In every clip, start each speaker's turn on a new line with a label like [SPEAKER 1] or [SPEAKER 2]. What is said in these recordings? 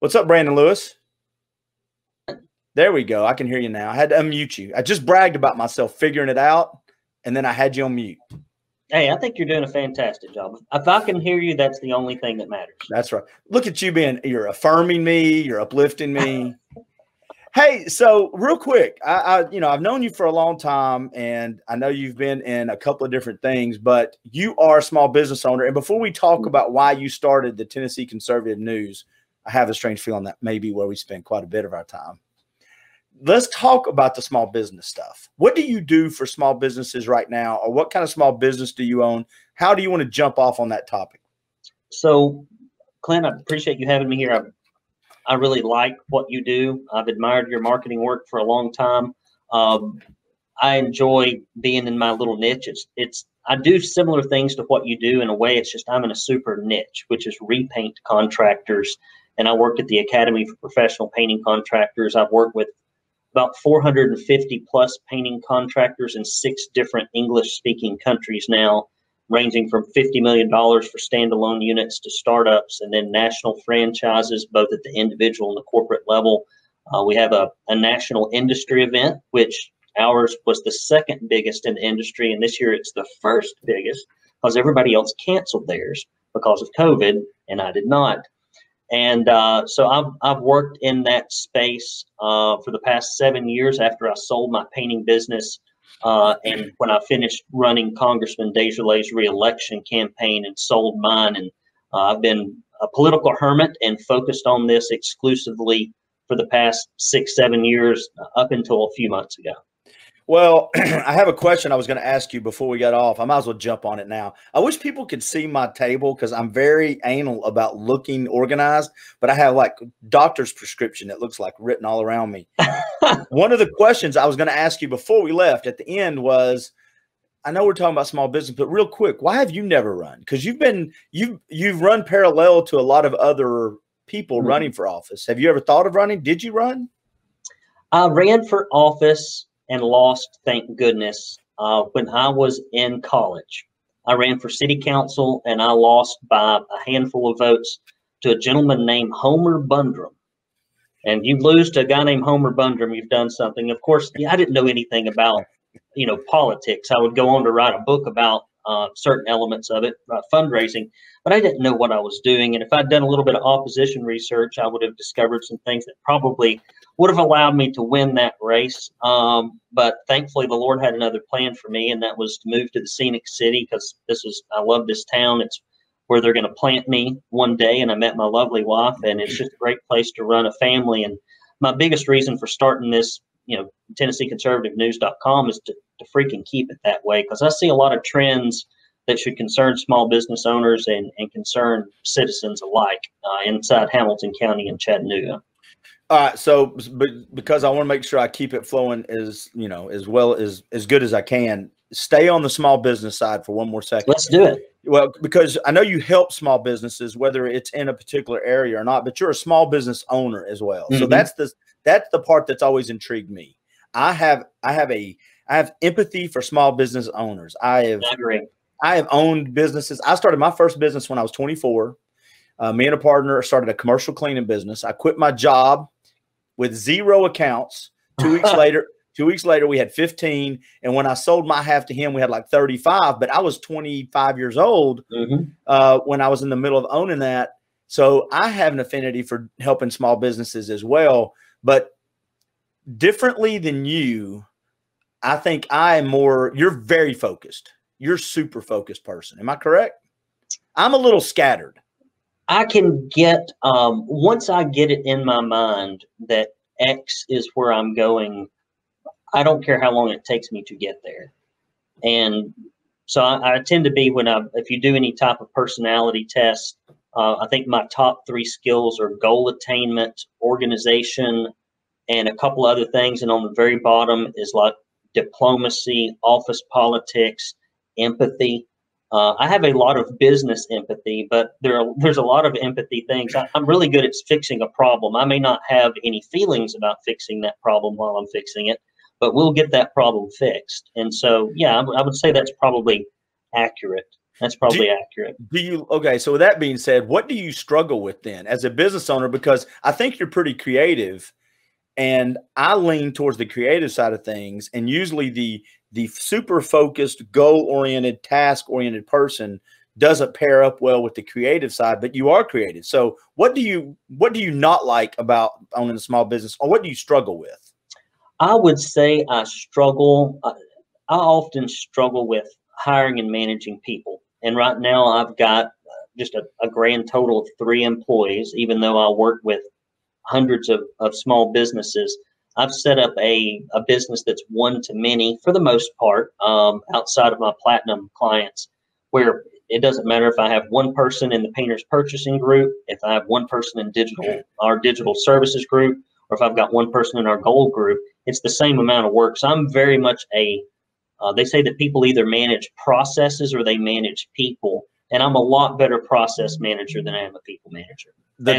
[SPEAKER 1] What's up, Brandon Lewis? There we go. I can hear you now. I had to unmute you. I just bragged about myself figuring it out, and then I had you on mute.
[SPEAKER 2] Hey, I think you're doing a fantastic job. If I can hear you, that's the only thing that matters.
[SPEAKER 1] That's right. Look at you being you're affirming me, you're uplifting me. hey, so real quick, I, I you know I've known you for a long time, and I know you've been in a couple of different things, but you are a small business owner. And before we talk about why you started the Tennessee Conservative News, I have a strange feeling that may be where we spend quite a bit of our time let's talk about the small business stuff. What do you do for small businesses right now, or what kind of small business do you own? How do you want to jump off on that topic?
[SPEAKER 2] So, Clint, I appreciate you having me here. I, I really like what you do. I've admired your marketing work for a long time. Um, I enjoy being in my little niche. It's, it's I do similar things to what you do in a way. It's just I'm in a super niche, which is repaint contractors. And I work at the Academy for Professional Painting Contractors. I've worked with about 450 plus painting contractors in six different English speaking countries now, ranging from $50 million for standalone units to startups and then national franchises, both at the individual and the corporate level. Uh, we have a, a national industry event, which ours was the second biggest in the industry, and this year it's the first biggest because everybody else canceled theirs because of COVID, and I did not. And uh, so I've, I've worked in that space uh, for the past seven years after I sold my painting business. Uh, and when I finished running Congressman DesJarlais' reelection campaign and sold mine, and uh, I've been a political hermit and focused on this exclusively for the past six, seven years uh, up until a few months ago.
[SPEAKER 1] Well, I have a question I was going to ask you before we got off. I might as well jump on it now. I wish people could see my table because I'm very anal about looking organized, but I have like doctor's prescription that looks like written all around me. One of the questions I was going to ask you before we left at the end was I know we're talking about small business, but real quick, why have you never run? Because you've been you've you've run parallel to a lot of other people mm-hmm. running for office. Have you ever thought of running? Did you run?
[SPEAKER 2] I ran for office and lost, thank goodness, uh, when I was in college. I ran for city council and I lost by a handful of votes to a gentleman named Homer Bundrum. And you lose to a guy named Homer Bundrum, you've done something. Of course, I didn't know anything about, you know, politics. I would go on to write a book about uh, certain elements of it, uh, fundraising, but I didn't know what I was doing. And if I'd done a little bit of opposition research, I would have discovered some things that probably would have allowed me to win that race. Um, but thankfully, the Lord had another plan for me, and that was to move to the scenic city because this is I love this town. It's where they're going to plant me one day, and I met my lovely wife, and it's just a great place to run a family. And my biggest reason for starting this, you know, TennesseeConservativeNews.com is to, to freaking keep it that way because I see a lot of trends that should concern small business owners and, and concern citizens alike uh, inside Hamilton County and Chattanooga.
[SPEAKER 1] All right, so but because I want to make sure I keep it flowing as you know as well as as good as I can, stay on the small business side for one more second.
[SPEAKER 2] Let's do it.
[SPEAKER 1] Well, because I know you help small businesses, whether it's in a particular area or not, but you're a small business owner as well. Mm-hmm. So that's the that's the part that's always intrigued me. I have I have a I have empathy for small business owners. I have I. I have owned businesses. I started my first business when I was 24. Uh, me and a partner started a commercial cleaning business. I quit my job with zero accounts. Two weeks later, two weeks later, we had 15. And when I sold my half to him, we had like 35. But I was 25 years old mm-hmm. uh, when I was in the middle of owning that. So I have an affinity for helping small businesses as well. But differently than you, I think I am more, you're very focused. You're super focused person. Am I correct? I'm a little scattered.
[SPEAKER 2] I can get um, once I get it in my mind that X is where I'm going. I don't care how long it takes me to get there, and so I, I tend to be when I if you do any type of personality test, uh, I think my top three skills are goal attainment, organization, and a couple other things. And on the very bottom is like diplomacy, office politics, empathy. Uh, I have a lot of business empathy, but there are, there's a lot of empathy things. I, am really good at fixing a problem. I may not have any feelings about fixing that problem while I'm fixing it, but we'll get that problem fixed. And so, yeah, I, I would say that's probably accurate. That's probably do, accurate.
[SPEAKER 1] Do you okay? So with that being said, what do you struggle with then as a business owner? Because I think you're pretty creative, and I lean towards the creative side of things. And usually the the super focused, goal oriented, task oriented person doesn't pair up well with the creative side. But you are creative. So what do you what do you not like about owning a small business, or what do you struggle with?
[SPEAKER 2] I would say I struggle. I often struggle with hiring and managing people. And right now, I've got uh, just a, a grand total of three employees, even though I work with hundreds of, of small businesses. I've set up a, a business that's one to many for the most part, um, outside of my platinum clients, where it doesn't matter if I have one person in the painters purchasing group, if I have one person in digital our digital services group, or if I've got one person in our gold group, it's the same amount of work. So I'm very much a uh, they say that people either manage processes or they manage people, and I'm a lot better process manager than I am a people manager.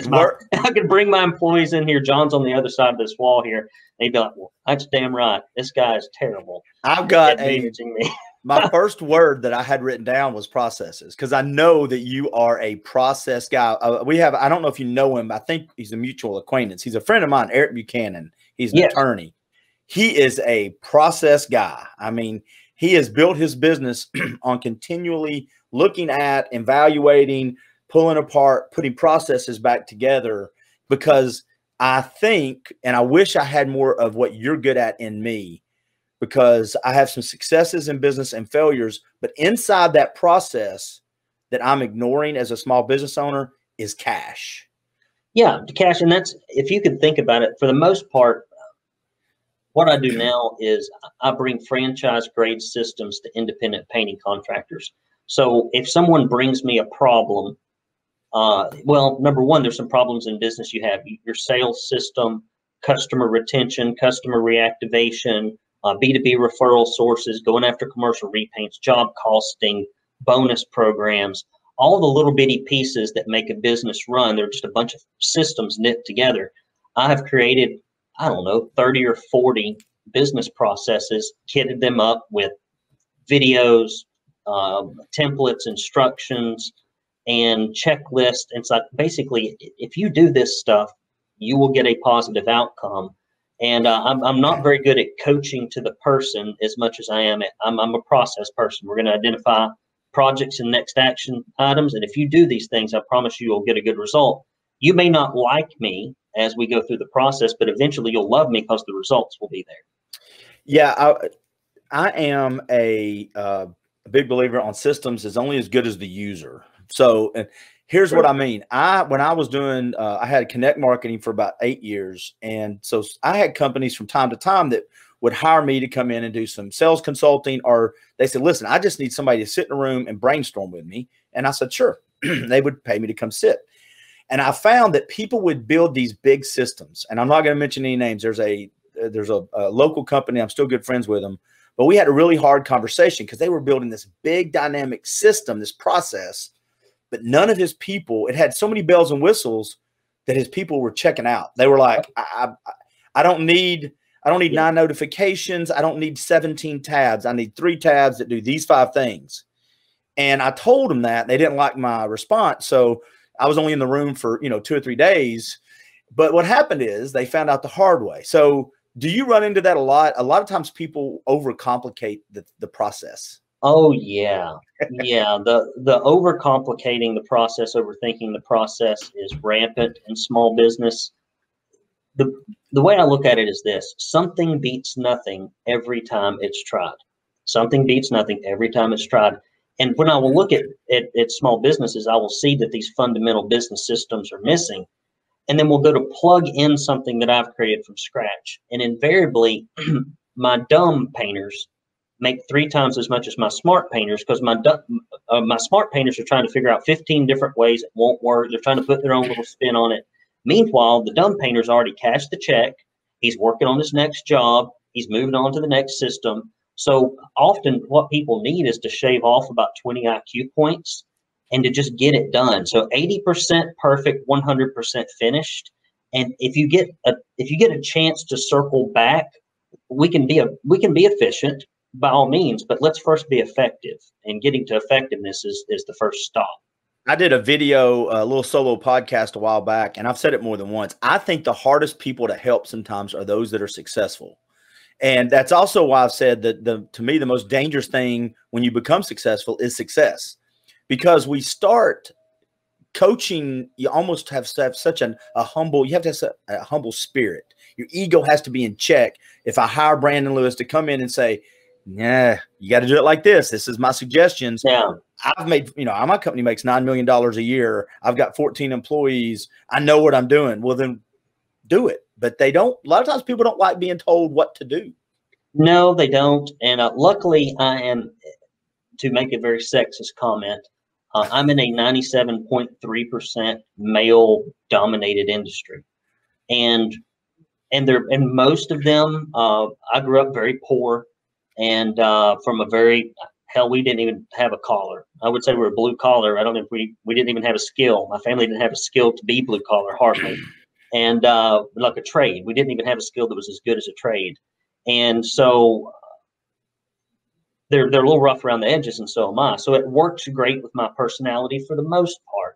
[SPEAKER 2] My, I could bring my employees in here. John's on the other side of this wall here. They'd be like, "Well, that's damn right. This guy is terrible."
[SPEAKER 1] I've got a managing me. my first word that I had written down was processes because I know that you are a process guy. Uh, we have, I don't know if you know him. I think he's a mutual acquaintance. He's a friend of mine, Eric Buchanan. He's an yes. attorney he is a process guy. I mean, he has built his business on continually looking at, evaluating, pulling apart, putting processes back together because I think, and I wish I had more of what you're good at in me because I have some successes in business and failures, but inside that process that I'm ignoring as a small business owner is cash.
[SPEAKER 2] Yeah, cash. And that's, if you can think about it, for the most part, what I do now is I bring franchise grade systems to independent painting contractors. So if someone brings me a problem, uh, well, number one, there's some problems in business. You have your sales system, customer retention, customer reactivation, uh, B2B referral sources, going after commercial repaints, job costing, bonus programs, all the little bitty pieces that make a business run. They're just a bunch of systems knit together. I have created I don't know, 30 or 40 business processes, kitted them up with videos, um, templates, instructions, and checklists. And so basically, if you do this stuff, you will get a positive outcome. And uh, I'm, I'm not very good at coaching to the person as much as I am. I'm, I'm a process person. We're going to identify projects and next action items. And if you do these things, I promise you, you'll get a good result. You may not like me as we go through the process, but eventually you'll love me because the results will be there.
[SPEAKER 1] Yeah, I, I am a, uh, a big believer on systems is only as good as the user. So, and here's what I mean. I when I was doing, uh, I had connect marketing for about eight years, and so I had companies from time to time that would hire me to come in and do some sales consulting, or they said, "Listen, I just need somebody to sit in a room and brainstorm with me." And I said, "Sure." they would pay me to come sit. And I found that people would build these big systems. And I'm not going to mention any names. There's a there's a, a, local company. I'm still good friends with them, but we had a really hard conversation because they were building this big dynamic system, this process. But none of his people, it had so many bells and whistles that his people were checking out. They were like, I, I, I don't need I don't need nine notifications. I don't need 17 tabs. I need three tabs that do these five things. And I told them that they didn't like my response. So I was only in the room for, you know, two or three days. But what happened is they found out the hard way. So do you run into that a lot? A lot of times people overcomplicate the, the process.
[SPEAKER 2] Oh yeah. yeah. The the overcomplicating the process, overthinking the process is rampant in small business. The the way I look at it is this something beats nothing every time it's tried. Something beats nothing every time it's tried. And when I will look at, at, at small businesses, I will see that these fundamental business systems are missing. And then we'll go to plug in something that I've created from scratch. And invariably, my dumb painters make three times as much as my smart painters because my uh, my smart painters are trying to figure out 15 different ways it won't work. They're trying to put their own little spin on it. Meanwhile, the dumb painter's already cashed the check. He's working on his next job. He's moving on to the next system. So often what people need is to shave off about 20 IQ points and to just get it done. So 80% perfect, 100% finished. And if you get a if you get a chance to circle back, we can be a we can be efficient. by all means, but let's first be effective. And getting to effectiveness is, is the first stop.
[SPEAKER 1] I did a video, a little solo podcast a while back, and I've said it more than once. I think the hardest people to help sometimes are those that are successful. And that's also why I've said that the to me the most dangerous thing when you become successful is success. Because we start coaching, you almost have to have such an, a humble, you have to have a humble spirit. Your ego has to be in check. If I hire Brandon Lewis to come in and say, yeah, you got to do it like this. This is my suggestions.
[SPEAKER 2] Yeah.
[SPEAKER 1] I've made, you know, my company makes $9 million a year. I've got 14 employees. I know what I'm doing. Well, then do it. But they don't, a lot of times people don't like being told what to do.
[SPEAKER 2] No, they don't. And uh, luckily, I am, to make a very sexist comment, uh, I'm in a 97.3% male dominated industry. And and there and most of them uh, I grew up very poor and uh, from a very hell we didn't even have a collar. I would say we are blue collar. I don't know if we we didn't even have a skill. My family didn't have a skill to be blue collar hardly. And uh, like a trade. We didn't even have a skill that was as good as a trade. And so they're they're a little rough around the edges and so am i. So it works great with my personality for the most part.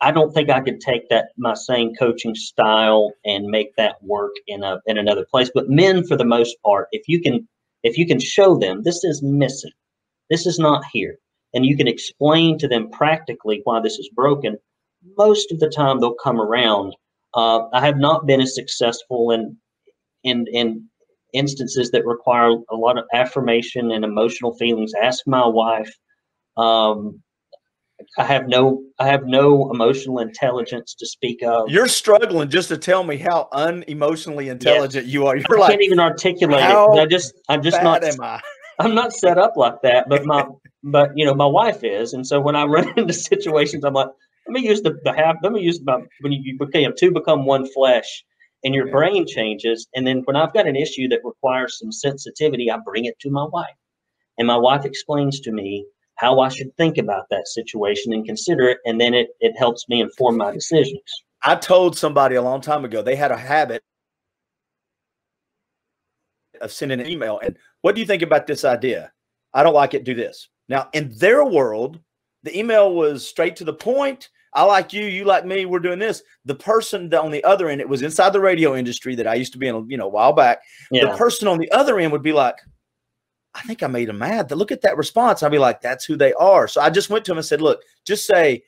[SPEAKER 2] I don't think I could take that my same coaching style and make that work in a in another place. But men, for the most part, if you can if you can show them this is missing, this is not here, and you can explain to them practically why this is broken, most of the time they'll come around. Uh, I have not been as successful in in in instances that require a lot of affirmation and emotional feelings. Ask my wife. Um, I have no I have no emotional intelligence to speak of.
[SPEAKER 1] You're struggling just to tell me how unemotionally intelligent you are. You're
[SPEAKER 2] I
[SPEAKER 1] like,
[SPEAKER 2] can't even articulate it. I just I'm just not
[SPEAKER 1] am I?
[SPEAKER 2] I'm not set up like that. But my but you know my wife is, and so when I run into situations, I'm like, let me use the the half. Let me use my when you become two become one flesh, and your yeah. brain changes. And then when I've got an issue that requires some sensitivity, I bring it to my wife, and my wife explains to me how I should think about that situation and consider it. And then it, it helps me inform my decisions.
[SPEAKER 1] I told somebody a long time ago they had a habit of sending an email and what do you think about this idea? I don't like it, do this. Now, in their world, the email was straight to the point. I like you, you like me, we're doing this. The person that on the other end, it was inside the radio industry that I used to be in, you know, a while back. Yeah. The person on the other end would be like, I think I made them mad. To look at that response, I'd be like, that's who they are. So I just went to him and said, look, just say,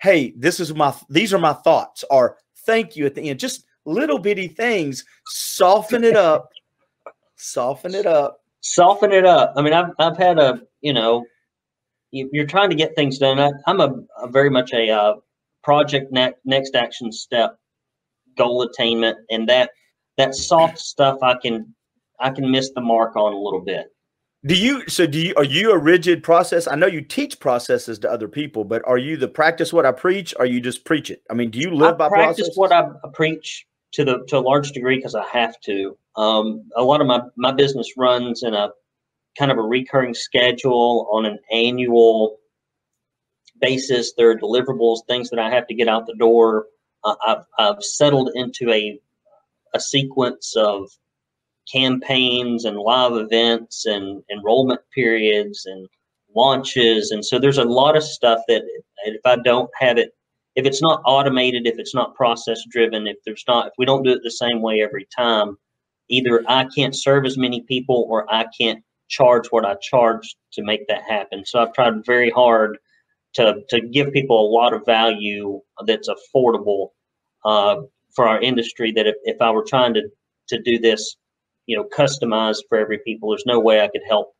[SPEAKER 1] hey, this is my these are my thoughts, or thank you at the end. Just little bitty things, soften it up, soften it up.
[SPEAKER 2] Soften it up. I mean, I've I've had a, you know, you're trying to get things done. I, am a, a, very much a uh, project ne- next action step goal attainment and that that soft stuff I can I can miss the mark on a little bit.
[SPEAKER 1] Do you so do you are you a rigid process? I know you teach processes to other people, but are you the practice what I preach or you just preach it? I mean, do you live I by
[SPEAKER 2] practice
[SPEAKER 1] process?
[SPEAKER 2] what I preach to the to a large degree because I have to. Um, a lot of my my business runs in a kind of a recurring schedule on an annual basis. There are deliverables, things that I have to get out the door. Uh, I've I've settled into a a sequence of campaigns and live events and enrollment periods and launches. And so there's a lot of stuff that if I don't have it, if it's not automated, if it's not process driven, if there's not, if we don't do it the same way every time, either I can't serve as many people or I can't charge what I charge to make that happen. So I've tried very hard to, to give people a lot of value that's affordable uh, for our industry that if, if I were trying to, to do this you know customized for every people. There's no way I could help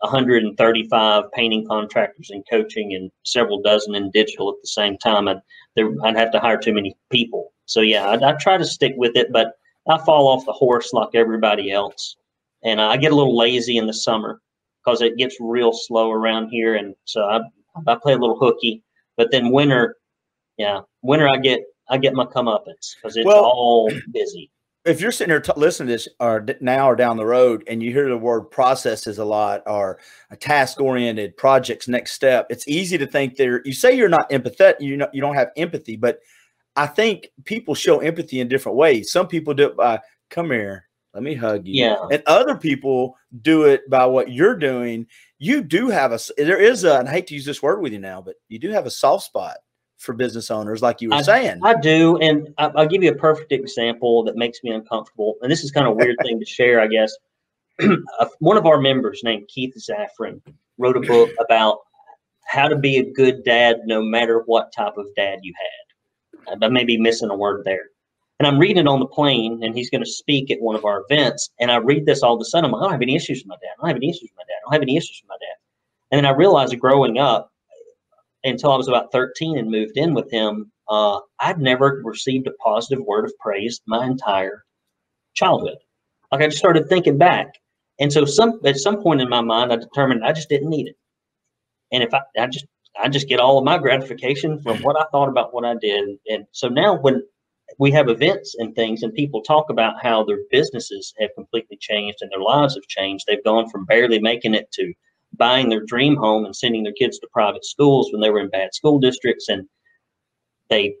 [SPEAKER 2] 135 painting contractors in coaching and several dozen in digital at the same time. I'd, there, I'd have to hire too many people. So yeah, I, I try to stick with it, but I fall off the horse like everybody else, and I get a little lazy in the summer because it gets real slow around here, and so I I play a little hooky. But then winter, yeah, winter I get I get my comeuppance because it's well, all busy.
[SPEAKER 1] if you're sitting here t- listening to this or now or down the road and you hear the word processes a lot or a task oriented projects next step it's easy to think there you say you're not empathetic you know you don't have empathy but i think people show empathy in different ways. Some people do it by come here Let me hug you.
[SPEAKER 2] Yeah.
[SPEAKER 1] And other people do it by what you're doing. You do have a, there is a, and I hate to use this word with you now, but you do have a soft spot for business owners, like you were
[SPEAKER 2] I,
[SPEAKER 1] saying.
[SPEAKER 2] I do. And I, will give you a perfect example that makes me uncomfortable. And this is kind of a weird thing to share, I guess. One of our members named Keith Zaffron wrote a book about how to be a good dad no matter what type of dad you had. I may be missing a word there. And I'm reading it on the plane, and he's going to speak at one of our events. And I read this all of a sudden. I'm like, I don't have any issues with my dad. I don't have any issues with my dad. I don't have any issues with my dad. And then I realized growing up, until I was about 13 and moved in with him, uh, I'd never received a positive word of praise my entire childhood. Like I just started thinking back. And so some at some point in my mind, I determined I just didn't need it. And if I, I just I just get all of my gratification from what I thought about what I did. And so now when we have events and things and people talk about how their businesses have completely changed and their lives have changed, they've gone from barely making it to buying their dream home and sending their kids to private schools when they were in bad school districts and they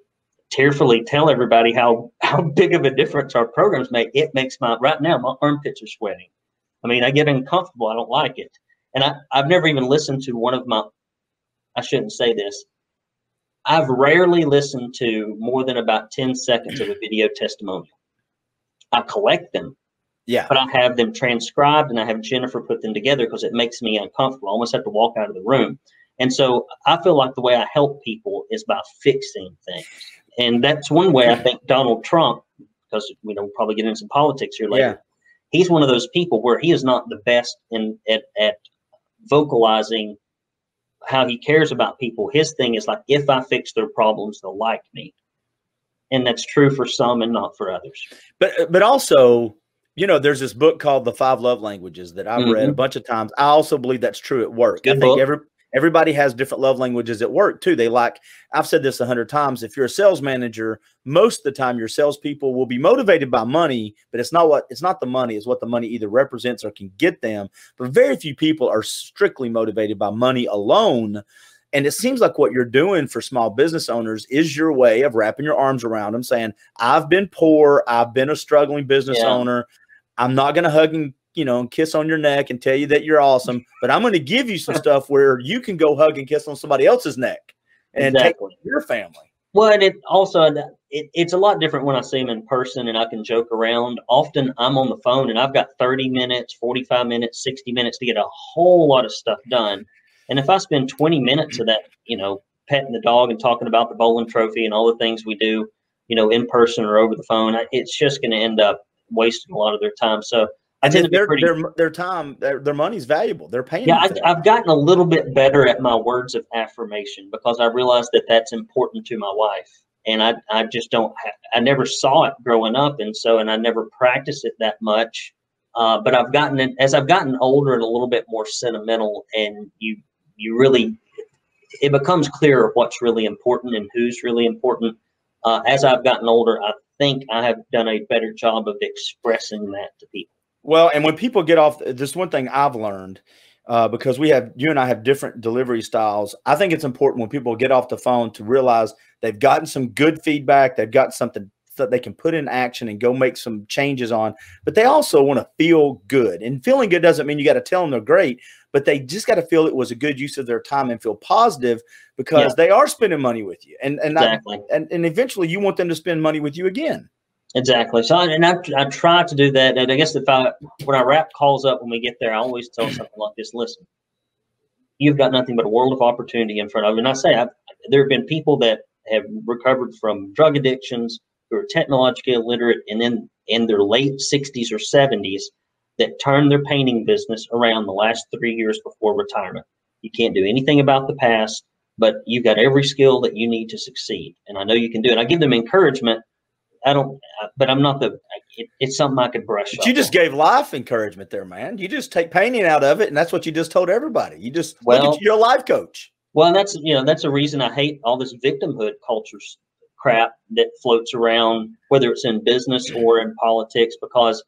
[SPEAKER 2] tearfully tell everybody how how big of a difference our programs make. It makes my right now my armpits are sweating. I mean i get uncomfortable. I don't like it. And I, i've never even listened to one of my i shouldn't say this i've rarely listened to more than about 10 seconds of a video testimonial i collect them
[SPEAKER 1] yeah.
[SPEAKER 2] But I have them transcribed and I have Jennifer put them together because it makes me uncomfortable. I almost have to walk out of the room. And so I feel like the way I help people is by fixing things. And that's one way I think Donald Trump, because we don't probably get into some politics here later, yeah. he's one of those people where he is not the best in at, at vocalizing how he cares about people. His thing is like, if I fix their problems, they'll like me. And that's true for some and not for others.
[SPEAKER 1] But but also you know, there's this book called The Five Love Languages that I've mm-hmm. read a mm-hmm. bunch of times. I also believe that's true at work. Good I think book. every everybody has different love languages at work too. They like, I've said this a hundred times. If you're a sales manager, most of the time your salespeople will be motivated by money, but it's not what it's not the money, it's what the money either represents or can get them. But very few people are strictly motivated by money alone. And it seems like what you're doing for small business owners is your way of wrapping your arms around them, saying, I've been poor, I've been a struggling business yeah. owner. I'm not going to hug and you know and kiss on your neck and tell you that you're awesome, but I'm going to give you some stuff where you can go hug and kiss on somebody else's neck and exactly. take your family.
[SPEAKER 2] Well, and it also uh, it, it's a lot different when I see them in person and I can joke around. Often I'm on the phone and I've got 30 minutes, 45 minutes, 60 minutes to get a whole lot of stuff done. And if I spend 20 minutes of that, you know, petting the dog and talking about the bowling trophy and all the things we do, you know, in person or over the phone, it's just going to end up wasting a lot of their time. So I tend to
[SPEAKER 1] their,
[SPEAKER 2] pretty,
[SPEAKER 1] their their time their, their money's valuable. They're paying.
[SPEAKER 2] Yeah, I, have gotten a little bit better at my words of affirmation because I realized that that's important to my wife, and I I just don't I never saw it growing up, and so and I never practiced it that much. Uh, but I've gotten as I've gotten older and a little bit more sentimental, and you you really it becomes clearer what's really important and who's really important. Uh, as I've gotten older, I think I have done a better job of expressing that to people.
[SPEAKER 1] Well, and when people get off, this one thing I've learned uh, because we have you and I have different delivery styles. I think it's important when people get off the phone to realize they've gotten some good feedback, they've got something that they can put in action and go make some changes on, but they also want to feel good. And feeling good doesn't mean you got to tell them they're great, but they just got to feel it was a good use of their time and feel positive because yeah. they are spending money with you. And and, exactly. I, and and eventually you want them to spend money with you again.
[SPEAKER 2] Exactly. So, and I, I try to do that. And I guess if I, when I wrap calls up when we get there, I always tell something like this listen, you've got nothing but a world of opportunity in front of you. And I say, I've, there have been people that have recovered from drug addictions who are technologically illiterate and then in their late 60s or 70s that turned their painting business around the last three years before retirement. You can't do anything about the past, but you've got every skill that you need to succeed. And I know you can do it. I give them encouragement. I don't, uh, but I'm not the, it, it's something I could brush
[SPEAKER 1] but You just gave life encouragement there, man. You just take painting out of it. And that's what you just told everybody. You just, well, you're a life coach.
[SPEAKER 2] Well, that's, you know, that's a reason I hate all this victimhood culture crap that floats around, whether it's in business or in politics, because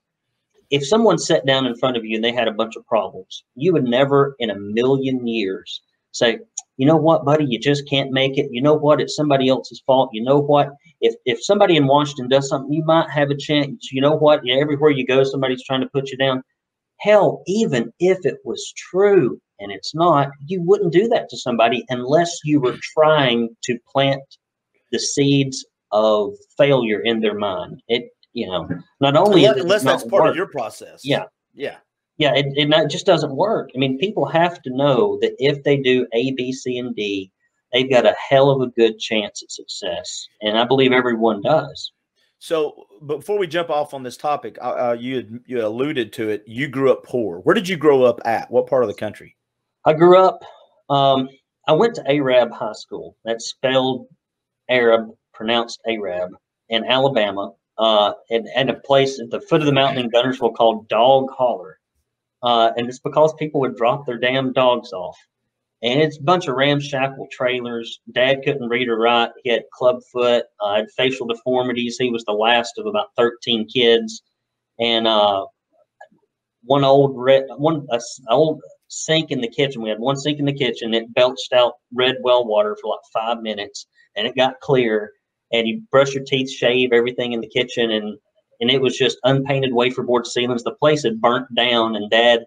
[SPEAKER 2] if someone sat down in front of you and they had a bunch of problems, you would never in a million years say, you know what, buddy, you just can't make it. You know what, it's somebody else's fault. You know what, if if somebody in Washington does something, you might have a chance. You know what, everywhere you go, somebody's trying to put you down. Hell, even if it was true and it's not, you wouldn't do that to somebody unless you were trying to plant the seeds of failure in their mind. It, you know, not only
[SPEAKER 1] unless, unless that's part work, of your process.
[SPEAKER 2] Yeah.
[SPEAKER 1] Yeah.
[SPEAKER 2] Yeah. It, it just doesn't work. I mean, people have to know that if they do A, B, C, and D, they've got a hell of a good chance at success. And I believe everyone does.
[SPEAKER 1] So, before we jump off on this topic, uh, uh you you alluded to it. You grew up poor. Where did you grow up at? What part of the country?
[SPEAKER 2] I grew up. Um, I went to Arab High School. That's spelled Arab, pronounced Arab, in Alabama, uh, and, and a place at the foot of the mountain in Guntersville called Dog Holler. Uh, and it's because people would drop their damn dogs off. And it's a bunch of ramshackle trailers. Dad couldn't read or write. He had clubfoot, uh, had facial deformities. He was the last of about 13 kids. And uh, one old red, one old sink in the kitchen. We had one sink in the kitchen. It belched out red well water for like five minutes, and it got clear. And you brush your teeth, shave everything in the kitchen, and and it was just unpainted wafer board ceilings. The place had burnt down, and Dad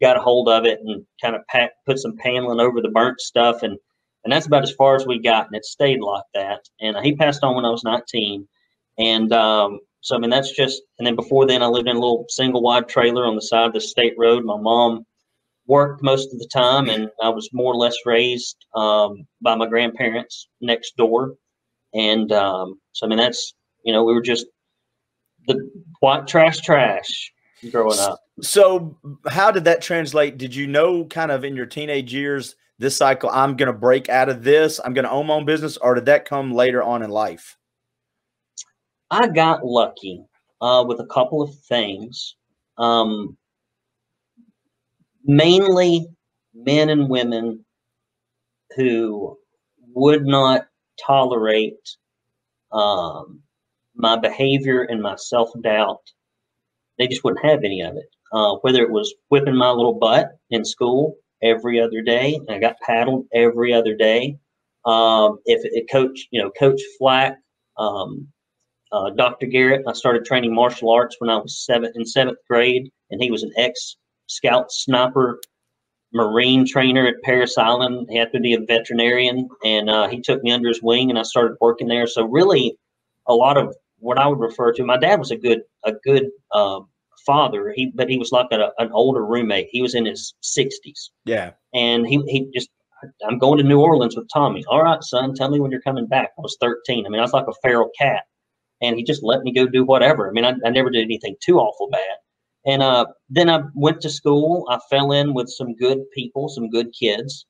[SPEAKER 2] got a hold of it and kind of put some paneling over the burnt stuff, and and that's about as far as we got, and it stayed like that. And he passed on when I was 19, and um, so I mean that's just. And then before then, I lived in a little single wide trailer on the side of the state road. My mom worked most of the time, and I was more or less raised um, by my grandparents next door. And um, so, I mean, that's you know, we were just the white trash, trash growing up.
[SPEAKER 1] So, how did that translate? Did you know, kind of in your teenage years, this cycle, I'm going to break out of this, I'm going to own my own business, or did that come later on in life?
[SPEAKER 2] I got lucky uh, with a couple of things. Um, mainly men and women who would not tolerate um, my behavior and my self doubt. They just wouldn't have any of it. Uh, whether it was whipping my little butt in school every other day, I got paddled every other day. Um, if it coach, you know, Coach Flack, um, uh, Dr. Garrett, I started training martial arts when I was seventh in seventh grade, and he was an ex scout sniper marine trainer at Parris Island. He happened to be a veterinarian, and uh, he took me under his wing, and I started working there. So really, a lot of what I would refer to. My dad was a good a good um, father. He but he was like a, an older roommate. He was in his sixties.
[SPEAKER 1] Yeah,
[SPEAKER 2] and he he just. I'm going to New Orleans with Tommy. All right, son, tell me when you're coming back. I was 13. I mean, I was like a feral cat, and he just let me go do whatever. I mean, I, I never did anything too awful bad. And uh, then I went to school. I fell in with some good people, some good kids,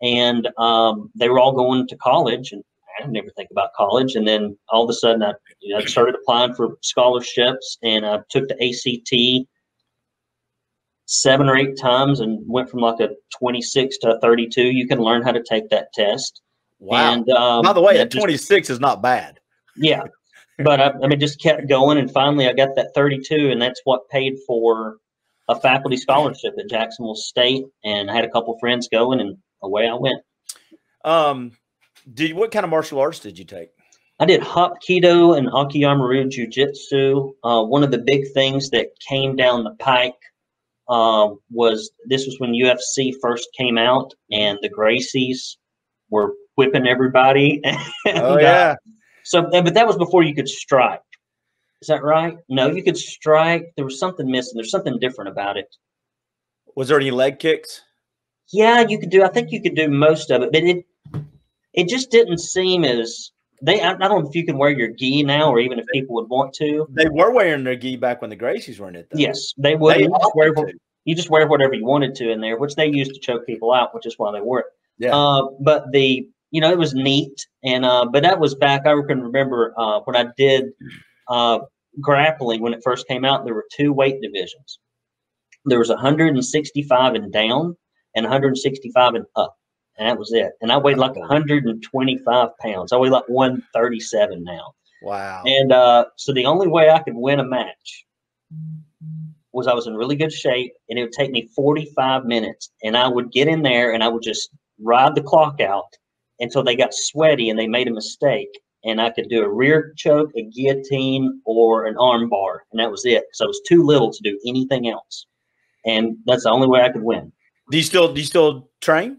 [SPEAKER 2] and um, they were all going to college. And I didn't ever think about college. And then all of a sudden, I, you know, started applying for scholarships, and I took the ACT seven or eight times and went from like a 26 to a 32. You can learn how to take that test.
[SPEAKER 1] Wow. And, um, By the way, a 26 just, is not bad.
[SPEAKER 2] Yeah but I, I mean, just kept going, and finally I got that 32, and that's what paid for a faculty scholarship at Jacksonville State. And I had a couple friends going, and away I went.
[SPEAKER 1] Um, did what kind of martial arts did you take?
[SPEAKER 2] I did Hapkido and Akiyama-ryu Jiu-Jitsu. Uh, one of the big things that came down the pike uh, was this was when UFC first came out, and the Gracies were whipping everybody. and,
[SPEAKER 1] oh yeah. Uh,
[SPEAKER 2] so, but that was before you could strike. Is that right? No, you could strike. There was something missing. There's something different about it.
[SPEAKER 1] Was there any leg kicks?
[SPEAKER 2] Yeah, you could do. I think you could do most of it, but it it just didn't seem as they. I, I don't know if you can wear your gi now, or even if people would want to.
[SPEAKER 1] They were wearing their gi back when the Gracies were in it. Though.
[SPEAKER 2] Yes, they would. They you, just wear, you just wear whatever you wanted to in there, which they used to choke people out, which is why they wore it. Yeah. Uh, but the you know, it was neat. And uh, but that was back. I can remember uh, when I did uh, grappling when it first came out. There were two weight divisions. There was 165 and down, and 165 and up, and that was it. And I weighed like 125 pounds. I weigh like 137 now.
[SPEAKER 1] Wow.
[SPEAKER 2] And uh, so the only way I could win a match was I was in really good shape, and it would take me 45 minutes, and I would get in there and I would just ride the clock out until they got sweaty and they made a mistake. And I could do a rear choke, a guillotine, or an arm bar. And that was it. So I was too little to do anything else. And that's the only way I could win.
[SPEAKER 1] Do you still do you still train?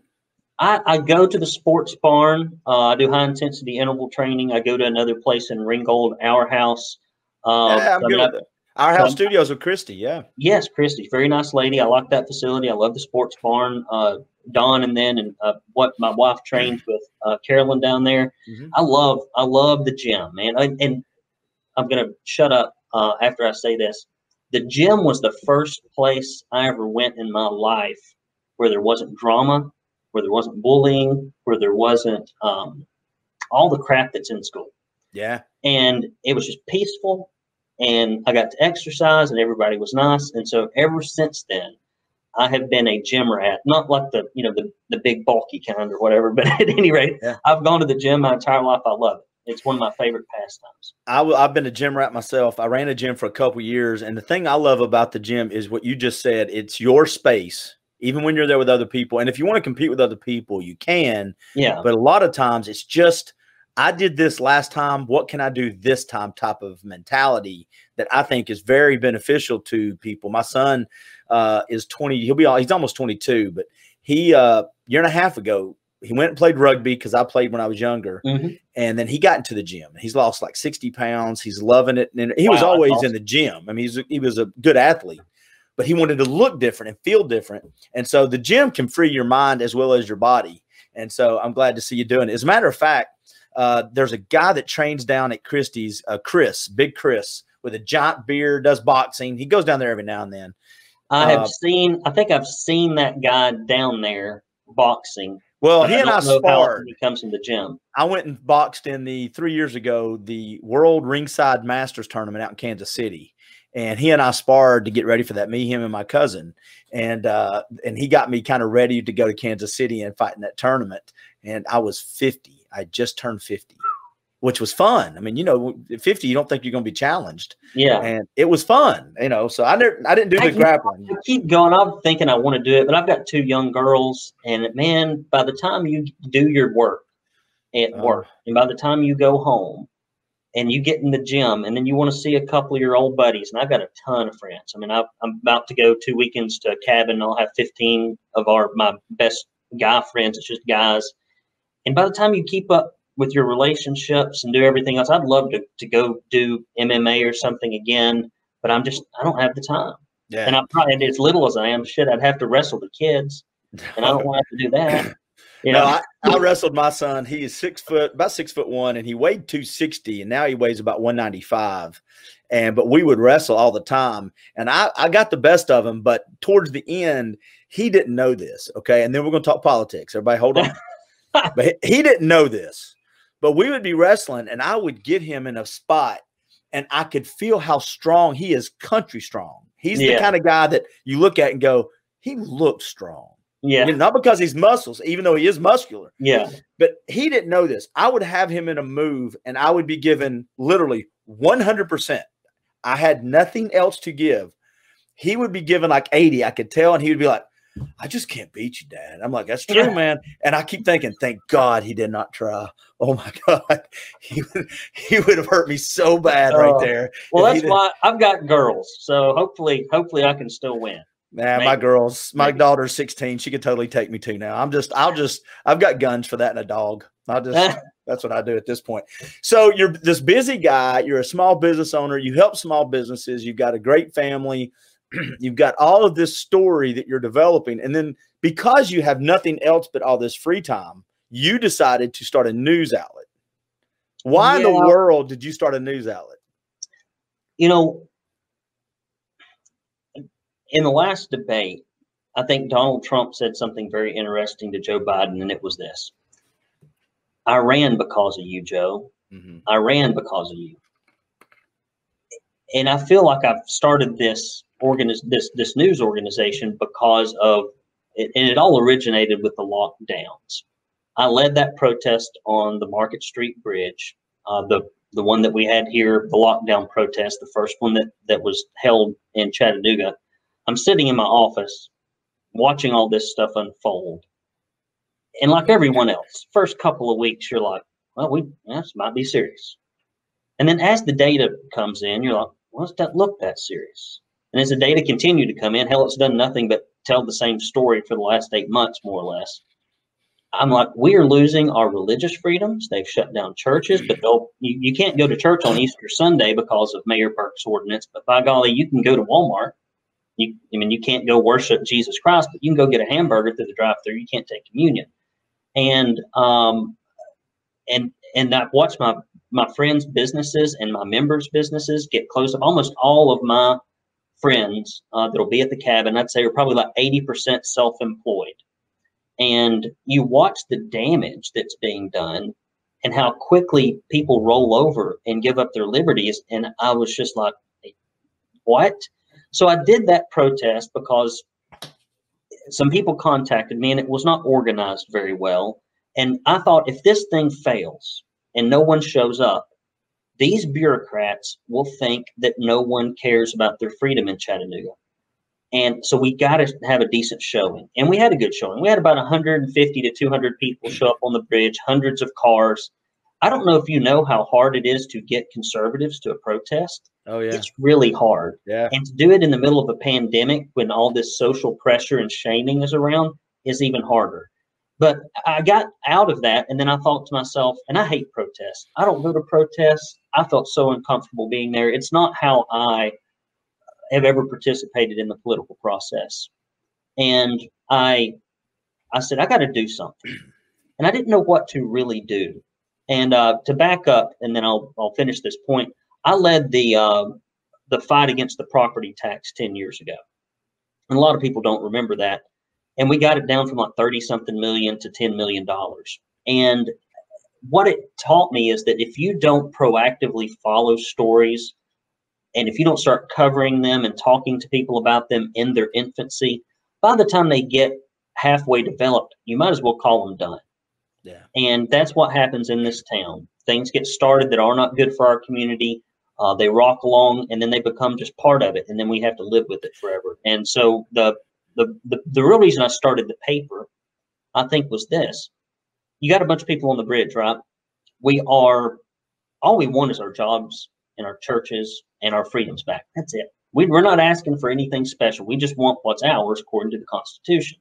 [SPEAKER 2] I, I go to the sports barn. Uh, I do high intensity interval training. I go to another place in Ringgold, Our House. Uh,
[SPEAKER 1] yeah, I'm
[SPEAKER 2] I mean,
[SPEAKER 1] good
[SPEAKER 2] I-
[SPEAKER 1] with it. Our house
[SPEAKER 2] so-
[SPEAKER 1] studios with Christy. Yeah.
[SPEAKER 2] Yes, Christy, very nice lady. I like that facility. I love the sports barn. Uh, Don and then and uh, what my wife trains with uh, Carolyn down there.
[SPEAKER 1] Mhm.
[SPEAKER 2] I love I love the gym, man. And, and I'm gonna shut up uh, after I say this. The gym was the first place I ever went in my life where there wasn't drama, where there wasn't bullying, where there wasn't um, all the crap that's in school
[SPEAKER 1] Yeah.
[SPEAKER 2] and it was just peaceful and i got to exercise and everybody was nice and so ever since then i have been a gym rat not like the you know the, the big bulky kind or whatever but at any rate
[SPEAKER 1] Yeah.
[SPEAKER 2] i've gone to the gym my entire life i love it it's one of my favorite pastimes
[SPEAKER 1] I w- I've been a gym rat myself. I ran a gym for a couple years, and the thing I love about the gym is what you just said. It's your space, even when you're there with other people. And if you want to compete with other people, you can.
[SPEAKER 2] yeah
[SPEAKER 1] But a lot of times, it's just I did this last time. What can I do this time? Type of mentality that I think is very beneficial to people. My son uh, is 20. He'll be all, he's almost 22, but he uh, year and a half ago he went and played rugby because I played when I was younger
[SPEAKER 2] Mhm.
[SPEAKER 1] and then he got into the gym. He's lost like 60 pounds. He's loving it. And he was
[SPEAKER 2] Wow, that's
[SPEAKER 1] always in the gym. I mean, he's, he was a good athlete, but he wanted to look different and feel different. And so the gym can free your mind as well as your body. And so I'm glad to see you doing it. As a matter of fact, uh, there's a guy that trains down at Christie's, uh, Chris, Big Chris, with a giant beard, does boxing. He goes down there every now and then.
[SPEAKER 2] i have
[SPEAKER 1] Uh,
[SPEAKER 2] seen i think i've seen that guy down there boxing
[SPEAKER 1] Well, he
[SPEAKER 2] I
[SPEAKER 1] and I
[SPEAKER 2] don't know how often
[SPEAKER 1] sparred.
[SPEAKER 2] he comes in the gym
[SPEAKER 1] I went and boxed in the three years ago the World Ringside Masters tournament out in Kansas City, and he and I sparred to get ready for that. Me, him, and my cousin, and uh, and he got me kind of ready to go to Kansas City and fight in that tournament. And I was fifty. I just turned fifty, which was fun. I mean, you know, at fifty, you don't think you're going to be challenged,
[SPEAKER 2] yeah
[SPEAKER 1] and it was fun. You know, so I never, I didn't do
[SPEAKER 2] I-
[SPEAKER 1] the grappling.
[SPEAKER 2] I keep going. I'm thinking I want to do it, but I've got two young girls, and man, by the time you do your work at
[SPEAKER 1] Oh.
[SPEAKER 2] work, and by the time you go home, and you get in the gym, and then you want to see a couple of your old buddies, and I've got a ton of friends. I mean, I, I'm about to go two weekends to a cabin. And I'll have 15 of our my best guy friends. It's just guys, and by the time you keep up with your relationships and do everything else, I'd love to to go do MMA or something again, but I'm just I don't have the time.
[SPEAKER 1] Yeah,
[SPEAKER 2] And I'm probably as little as I am, shit, I'd have to wrestle the kids, and I don't want to do that. You
[SPEAKER 1] no,
[SPEAKER 2] know,
[SPEAKER 1] I, I wrestled my son. He is six foot, about six foot one, and he weighed 260, and now he weighs about 195. And but we would wrestle all the time. And I, I got the best of him, but towards the end, he didn't know this. Okay. And then we're gonna talk politics. Everybody hold on. but he, he didn't know this. But we would be wrestling, and I would get him in a spot, and I could feel how strong he is, country strong. He's the kind of guy that you look at and go, he looks strong.
[SPEAKER 2] Yeah,
[SPEAKER 1] You know, not because he's muscles, even though he is muscular.
[SPEAKER 2] yeah,
[SPEAKER 1] But he didn't know this. I would have him in a move and I would be given literally 100%. I had nothing else to give. He would be given like 80, I could tell. And he would be like, I just can't beat you, Dad. I'm like, that's true, man. And I keep thinking, thank God he did not try. Oh my God. He would, he would have hurt me so bad right
[SPEAKER 2] Oh.
[SPEAKER 1] there.
[SPEAKER 2] Well, that's why I've got girls, so hopefully, hopefully, I can still win.
[SPEAKER 1] Nah, my girls, my
[SPEAKER 2] Maybe.
[SPEAKER 1] daughter's 16. She could totally take me to now. I'm just, I'll just, I've got guns for that and a dog. I'll just, that's what I do at this point. So you're this busy guy. You're a small business owner. You help small businesses. You've got a great family. You've got all of this story that you're developing. And then because you have nothing else but all this free time, you decided to start a news outlet. Why in the world did you start a news outlet?
[SPEAKER 2] You know, in the last debate, I think Donald Trump said something very interesting to Joe Biden, and it was this: "I ran because of you, Joe. I ran because of you. And I feel like I've started this organiz- this this news organization because of it, and it all originated with the lockdowns. I led that protest on the Market Street Bridge, uh, the the one that we had here, the lockdown protest, the first one that that was held in Chattanooga. I'm sitting in my office watching all this stuff unfold. and like everyone else, first couple of weeks, you're like, well, we this might be serious. And then as the data comes in, you're like, well, does that look that serious? And as the data continue to come in, hell, it's done nothing but tell the same story for the last eight months, more or less. I'm like, we are losing our religious freedoms. They've shut down churches, but they'll you, you can't go to church on Easter Sunday because of Mayor Berke's ordinance. But by golly, you can go to Walmart. You, I mean, you can't go worship Jesus Christ, but you can go get a hamburger through the drive-through. You can't take communion, and um, and and I've watched my my friends' businesses and my members' businesses get closed up. Almost all of my friends uh, that'll be at the cabin, I'd say, are probably about eighty percent self-employed and you watch the damage that's being done and how quickly people roll over and give up their liberties. And I was just like, what? So I did that protest because some people contacted me and it was not organized very well. And I thought if this thing fails and no one shows up, these bureaucrats will think that no one cares about their freedom in Chattanooga. And so we got to have a decent showing. And we had a good showing. We had about 150 to 200 people show up on the bridge, hundreds of cars. I don't know if you know how hard it is to get conservatives to a protest.
[SPEAKER 1] Oh, yeah.
[SPEAKER 2] It's really hard.
[SPEAKER 1] Yeah.
[SPEAKER 2] And to do it in the middle of a pandemic when all this social pressure and shaming is around is even harder. But I got out of that, and then I thought to myself, and I hate protests. I don't go to protests. I felt so uncomfortable being there. It's not how I have ever participated in the political process. And I I said, I got to do something. And I didn't know what to really do. And uh, to back up, and then I'll, I'll finish this point, I led the, uh, the fight against the property tax 10 years ago. And a lot of people don't remember that. And we got it down from like 30 something million to $10 million. And what it taught me is that if you don't proactively follow stories and if you don't start covering them and talking to people about them in their infancy, by the time they get halfway developed, you might as well call them done.
[SPEAKER 1] Yeah.
[SPEAKER 2] And that's what happens in this town. Things get started that are not good for our community. Uh, they rock along and then they become just part of it. And then we have to live with it forever. And so the, the, the, the real reason I started the paper, I think, was this. You got a bunch of people on the bridge, right? We are, all we want is our jobs and our churches and our freedoms back. That's it. We, we're not asking for anything special. We just want what's ours according to the Constitution.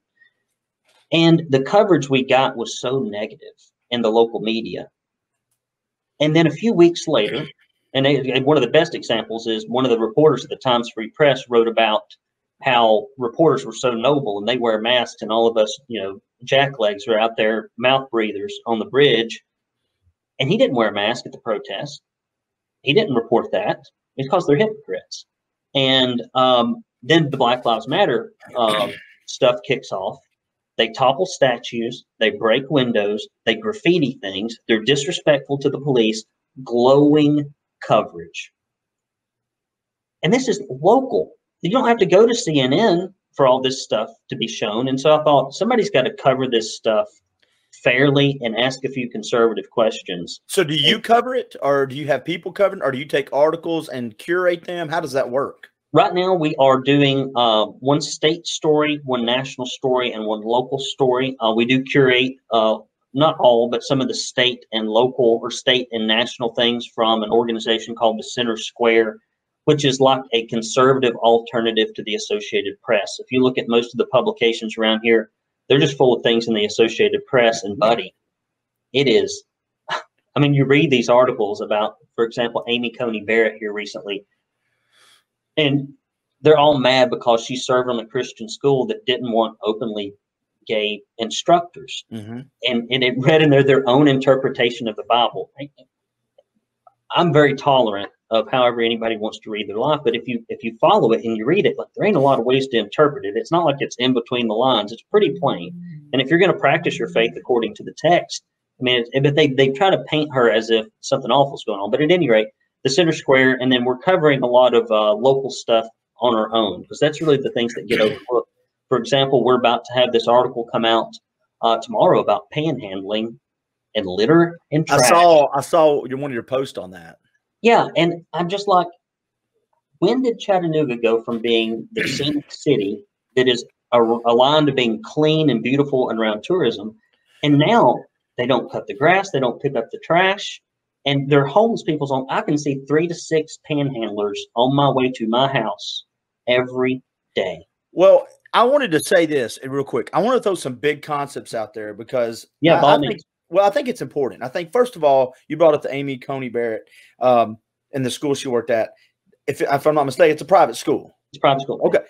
[SPEAKER 2] And the coverage we got was so negative in the local media. And then a few weeks later, and they, one of the best examples is one of the reporters at the Times Free Press wrote about how reporters were so noble and they wear masks, and all of us, you know, jacklegs are out there, mouth breathers on the bridge. And he didn't wear a mask at the protest. He didn't report that because they're hypocrites. And um, then the Black Lives Matter uh, stuff kicks off. They topple statues, they break windows, they graffiti things, they're disrespectful to the police, glowing coverage. And this is local. You don't have to go to CNN for all this stuff to be shown. And so I thought somebody's got to cover this stuff fairly and ask a few conservative questions.
[SPEAKER 1] So, do you cover it, or do you have people covering, or do you take articles and curate them? How does that work?
[SPEAKER 2] Right now, we are doing uh, one state story, one national story, and one local story. Uh, we do curate uh, not all, but some of the state and local or state and national things from an organization called the Center Square, which is like a conservative alternative to the Associated Press. If you look at most of the publications around here, they're just full of things in the Associated Press. And buddy, it is. I mean, you read these articles about, for example, Amy Coney Barrett here recently, and they're all mad because she served on a Christian school that didn't want openly gay instructors. Mm-hmm. And, and it read in there their own interpretation of the Bible. I'm very tolerant of however anybody wants to read their life. But if you if you follow it and you read it, like there ain't a lot of ways to interpret it. It's not like it's in between the lines. It's pretty plain. And if you're going to practice your faith according to the text, I mean, but they they try to paint her as if something awful's going on. But at any rate, the center square, and then we're covering a lot of uh, local stuff on our own because that's really the things that get overlooked. For example, we're about to have this article come out uh, tomorrow about panhandling and litter and trash.
[SPEAKER 1] I saw I saw one of your posts on that.
[SPEAKER 2] Yeah, and I'm just like, when did Chattanooga go from being the scenic city that is aligned to being clean and beautiful and around tourism And now they don't cut the grass, they don't pick up the trash, and they're homeless people's on. I can see three to six panhandlers on my way to my house every day.
[SPEAKER 1] Well, I wanted to say this real quick. I want to throw some big concepts out there because
[SPEAKER 2] yeah,
[SPEAKER 1] I, I think, well, I think it's important. I think first of all, you brought up the Amy Coney Barrett um, in the school she worked at. If, if I'm not mistaken, it's a private school.
[SPEAKER 2] It's private school.
[SPEAKER 1] Okay.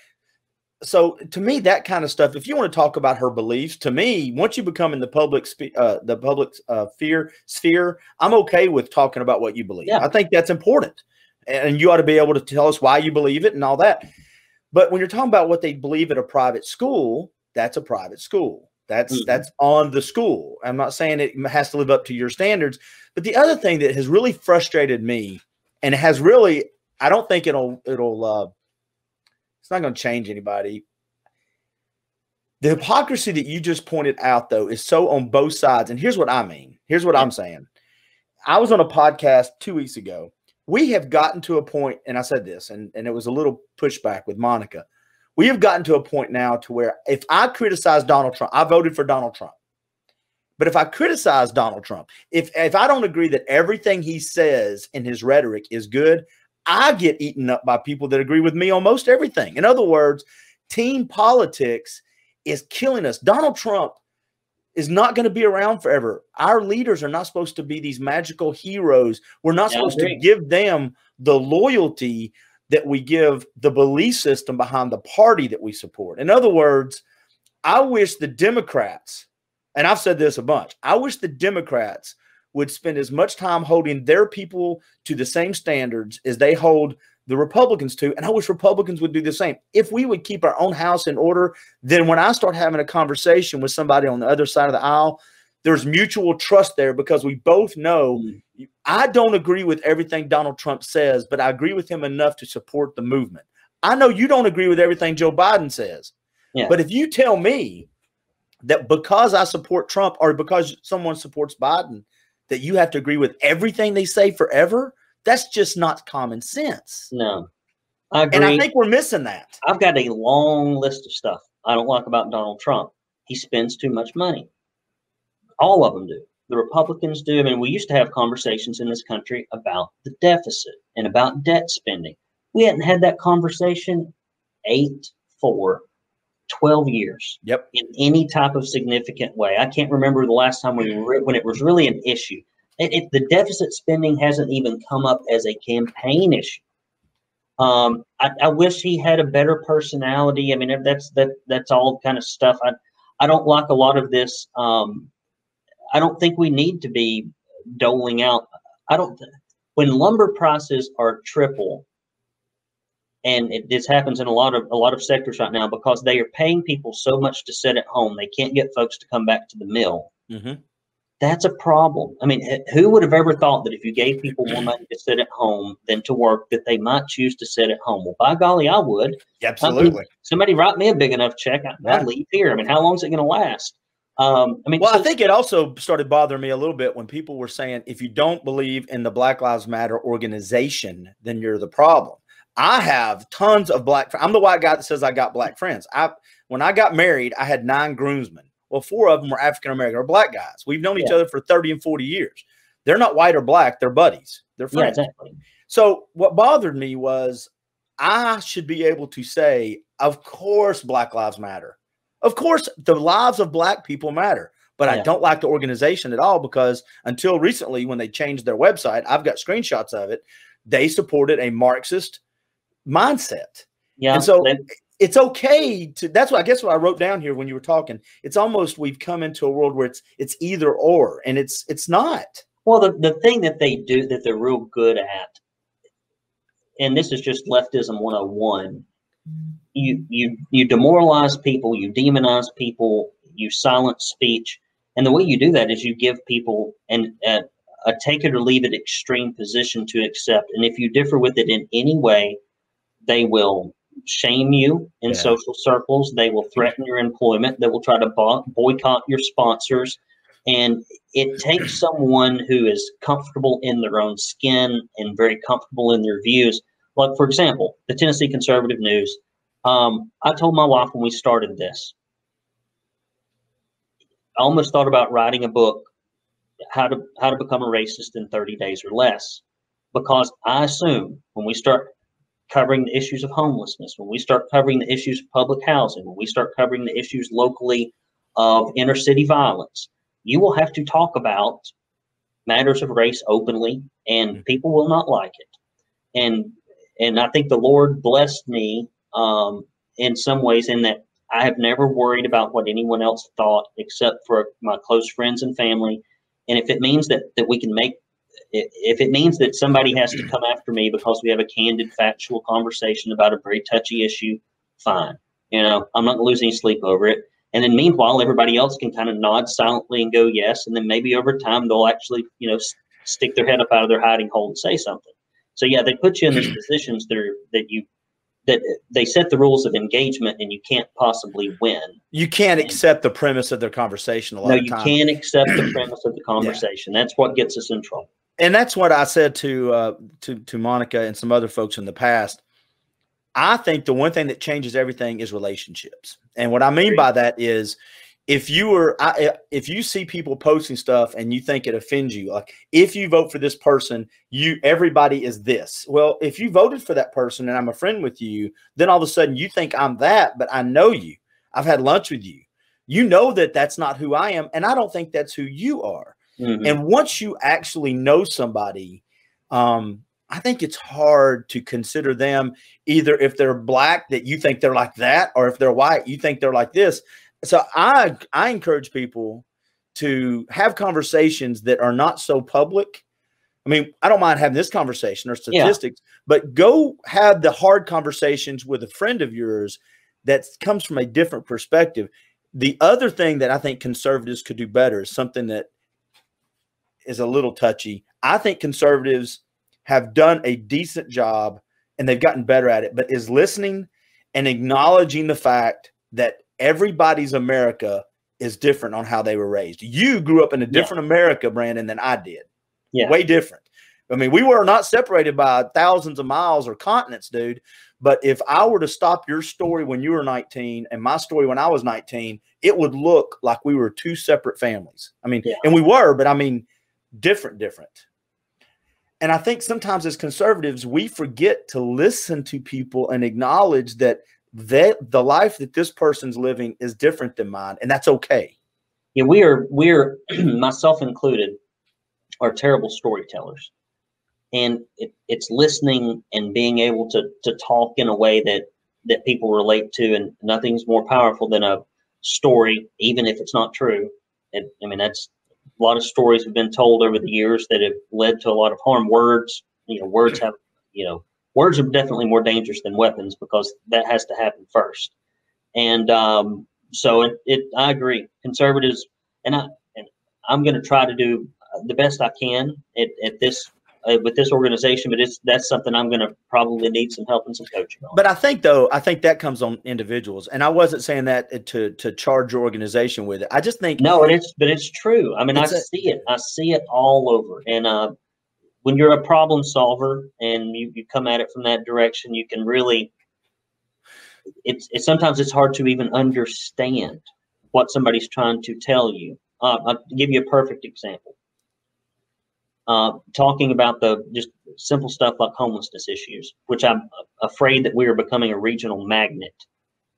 [SPEAKER 1] So to me, that kind of stuff. If you want to talk about her beliefs, to me, once you become in the public uh, the public uh, fear sphere, I'm okay with talking about what you believe. Yeah. I think that's important, and you ought to be able to tell us why you believe it and all that. But when you're talking about what they believe at a private school, that's a private school. That's mm-hmm. that's on the school. I'm not saying it has to live up to your standards, but the other thing that has really frustrated me, and has really, I don't think it'll it'll uh, it's not going to change anybody. The hypocrisy that you just pointed out, though, is so on both sides. And here's what I mean. Here's what I'm saying. I was on a podcast two weeks ago, we have gotten to a point, and I said this, and, and it was a little pushback with Monica. We have gotten to a point now to where if I criticize Donald Trump, I voted for Donald Trump. But if I criticize Donald Trump, if if I don't agree that everything he says in his rhetoric is good, I get eaten up by people that agree with me on most everything. In other words, team politics is killing us. Donald Trump is not going to be around forever. Our leaders are not supposed to be these magical heroes. We're not yeah, supposed to give them the loyalty that we give the belief system behind the party that we support. In other words, I wish the Democrats, and I've said this a bunch, I wish the Democrats would spend as much time holding their people to the same standards as they hold the Republicans to. And I wish Republicans would do the same. If we would keep our own house in order, then when I start having a conversation with somebody on the other side of the aisle, there's mutual trust there because we both know mm. I don't agree with everything Donald Trump says, but I agree with him enough to support the movement. I know you don't agree with everything Joe Biden says. Yeah. But if you tell me that because I support Trump or because someone supports Biden, that you have to agree with everything they say forever, that's just not common sense.
[SPEAKER 2] No.
[SPEAKER 1] I agree. And I think we're missing that.
[SPEAKER 2] I've got a long list of stuff I don't like about Donald Trump. He spends too much money. All of them do. The Republicans do. I mean, we used to have conversations in this country about the deficit and about debt spending. We hadn't had that conversation eight, four, 12 years
[SPEAKER 1] yep.
[SPEAKER 2] in any type of significant way. I can't remember the last time we re- when it was really an issue. It, it, the deficit spending hasn't even come up as a campaign issue. Um, I, I, wish he had a better personality. I mean, that's that that's all kind of stuff. I I don't like a lot of this. Um, I don't think we need to be doling out. I don't. When lumber prices are triple and it, this happens in a lot of a lot of sectors right now because they are paying people so much to sit at home. They can't get folks to come back to the mill.
[SPEAKER 1] Mm-hmm.
[SPEAKER 2] that's a problem. I mean who would have ever thought that if you gave people more money to sit at home than to work that they might choose to sit at home? Well by golly i would.
[SPEAKER 1] Absolutely I mean,
[SPEAKER 2] somebody write me a big enough check i'd, yeah. leave here. I mean how long is it going to last? Um, I mean,
[SPEAKER 1] well, so- I think it also started bothering me a little bit when people were saying, if you don't believe in the Black Lives Matter organization, then you're the problem. I have tons of black. I'm the white guy that says I got black friends. I when I got married, I had nine groomsmen. Well, four of them were African American or black guys. We've known yeah. each other for 30 and 40 years. They're not white or black, they're buddies. They're friends. Yeah, exactly. So what bothered me was I should be able to say, of course, Black Lives Matter. Of course, the lives of black people matter. But yeah. I don't like the organization at all because until recently, when they changed their website, I've got screenshots of it. They supported a Marxist mindset.
[SPEAKER 2] Yeah.
[SPEAKER 1] And so it's okay to that's what I guess what I wrote down here when you were talking. It's almost we've come into a world where it's it's either or and it's it's not.
[SPEAKER 2] Well, the, the thing that they do that they're real good at, and this is just leftism 101, you you you demoralize people, you demonize people, you silence speech. And the way you do that is you give people an, a, a take it or leave it extreme position to accept. And if you differ with it in any way, they will shame you in yeah. social circles. They will threaten your employment. They will try to bo- boycott your sponsors. And it takes someone who is comfortable in their own skin and very comfortable in their views. Like, for example, the Tennessee Conservative News. Um, I told my wife when we started this, I almost thought about writing a book, how to how to become a racist in 30 days or less, because I assume when we start covering the issues of homelessness, when we start covering the issues of public housing, when we start covering the issues locally of inner city violence, you will have to talk about matters of race openly, and mm-hmm. people will not like it. And and I think the Lord blessed me um, in some ways in that I have never worried about what anyone else thought except for my close friends and family. And if it means that that we can make if it means that somebody has to come after me because we have a candid, factual conversation about a very touchy issue, fine. You know, I'm not going to lose any sleep over it. And then meanwhile, everybody else can kind of nod silently and go yes. And then maybe over time, they'll actually, you know, s- stick their head up out of their hiding hole and say something. So yeah, they put you in these hmm. positions that are that you that they set the rules of engagement and you can't possibly win.
[SPEAKER 1] You can't and, accept the premise of their conversation a lot
[SPEAKER 2] no, you can't accept the premise of the conversation. Yeah. That's what gets us in trouble.
[SPEAKER 1] And that's what I said to uh, to to Monica and some other folks in the past. I think the one thing that changes everything is relationships. And what I mean by that is if you were I, if you see people posting stuff and you think it offends you like if you vote for this person you everybody is this. Well if you voted for that person and i'm a friend with you then all of a sudden you think i'm that but i know you. I've had lunch with you. You know that that's not who i am and i don't think that's who you are mm-hmm. and once you actually know somebody um I think it's hard to consider them either if they're black that you think they're like that, or if they're white, you think they're like this so I I encourage people to have conversations that are not so public. I mean, I don't mind having this conversation or statistics, yeah. but go have the hard conversations with a friend of yours that comes from a different perspective. The other thing that I think conservatives could do better is something that is a little touchy. I think conservatives have done a decent job and they've gotten better at it, but is listening and acknowledging the fact that everybody's America is different on how they were raised. You grew up in a different yeah. America, Brandon, than I did.
[SPEAKER 2] Yeah.
[SPEAKER 1] Way different. I mean, we were not separated by thousands of miles or continents, dude. But if I were to stop your story when you were 19 and my story when I was 19, it would look like we were two separate families. I mean, yeah. and we were, but I mean, different, different. And I think sometimes as conservatives, we forget to listen to people and acknowledge that that the life that this person's living is different than mine, and that's okay.
[SPEAKER 2] Yeah, we are we're myself included are terrible storytellers, and it, it's listening and being able to to talk in a way that that people relate to, and nothing's more powerful than a story, even if it's not true. I mean, that's a lot of stories have been told over the years that have led to a lot of harm. Words, you know, words have you know words are definitely more dangerous than weapons because that has to happen first. And um, so it, it, I agree. Conservatives, and I, and I'm going to try to do the best I can at, at this uh, with this organization, but it's that's something I'm going to probably need some help and some coaching on.
[SPEAKER 1] But I think though, I think that comes on individuals, and I wasn't saying that to to charge your organization with it. I just think
[SPEAKER 2] no, and it's but it's true. I mean, I a, see it. I see it all over, and uh, when you're a problem solver and you, you come at it from that direction, you can really it's, it's sometimes it's hard to even understand what somebody's trying to tell you. Uh, I'll give you a perfect example. Uh, talking about the just simple stuff like homelessness issues, which I'm afraid that we are becoming a regional magnet.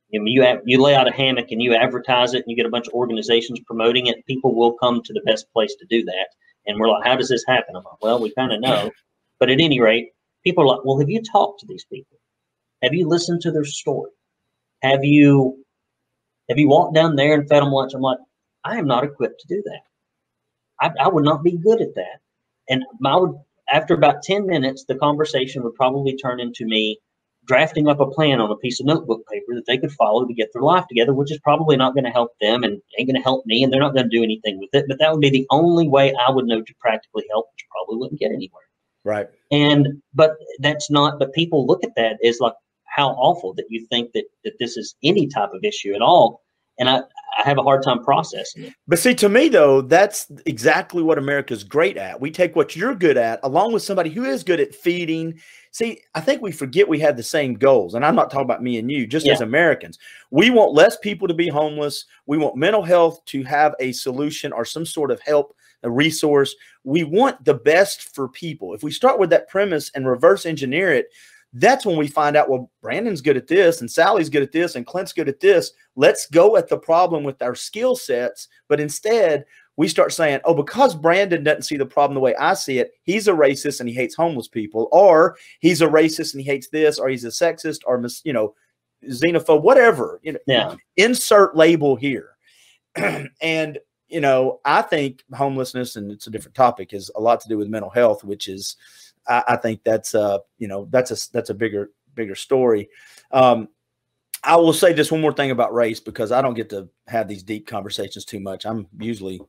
[SPEAKER 2] You, you, have, you lay out a hammock and you advertise it, and you get a bunch of organizations promoting it. People will come to the best place to do that. And we're like, how does this happen? I'm like, well, we kind of know. But at any rate, people are like, well, have you talked to these people? Have you listened to their story? Have you have you walked down there and fed them lunch? I'm like, I am not equipped to do that. I, I would not be good at that. And I would after about 10 minutes, the conversation would probably turn into me drafting up a plan on a piece of notebook paper that they could follow to get their life together, which is probably not going to help them and ain't going to help me, and they're not going to do anything with it. But that would be the only way I would know to practically help, which probably wouldn't get anywhere.
[SPEAKER 1] Right.
[SPEAKER 2] And but that's not. But people look at that as like how awful that you think that that this is any type of issue at all. And I, I have a hard time processing it.
[SPEAKER 1] But see, to me though, that's exactly what America's great at. We take what you're good at, along with somebody who is good at feeding. See, I think we forget we have the same goals, and I'm not talking about me and you, just yeah. as Americans. We want less people to be homeless. We want mental health to have a solution or some sort of help, a resource. We want the best for people. If we start with that premise and reverse engineer it, that's when we find out, well, Brandon's good at this and Sally's good at this and Clint's good at this. Let's go at the problem with our skill sets. But instead, we start saying, oh, because Brandon doesn't see the problem the way I see it, he's a racist and he hates homeless people, or he's a racist and he hates this, or he's a sexist or, you know, xenophobe, whatever. You know,
[SPEAKER 2] yeah.
[SPEAKER 1] insert label here. and, you know, I think homelessness, and it's a different topic, is a lot to do with mental health, which is – I, I think that's uh you know that's a that's a bigger bigger story. Um, I will say just one more thing about race because I don't get to have these deep conversations too much. I'm usually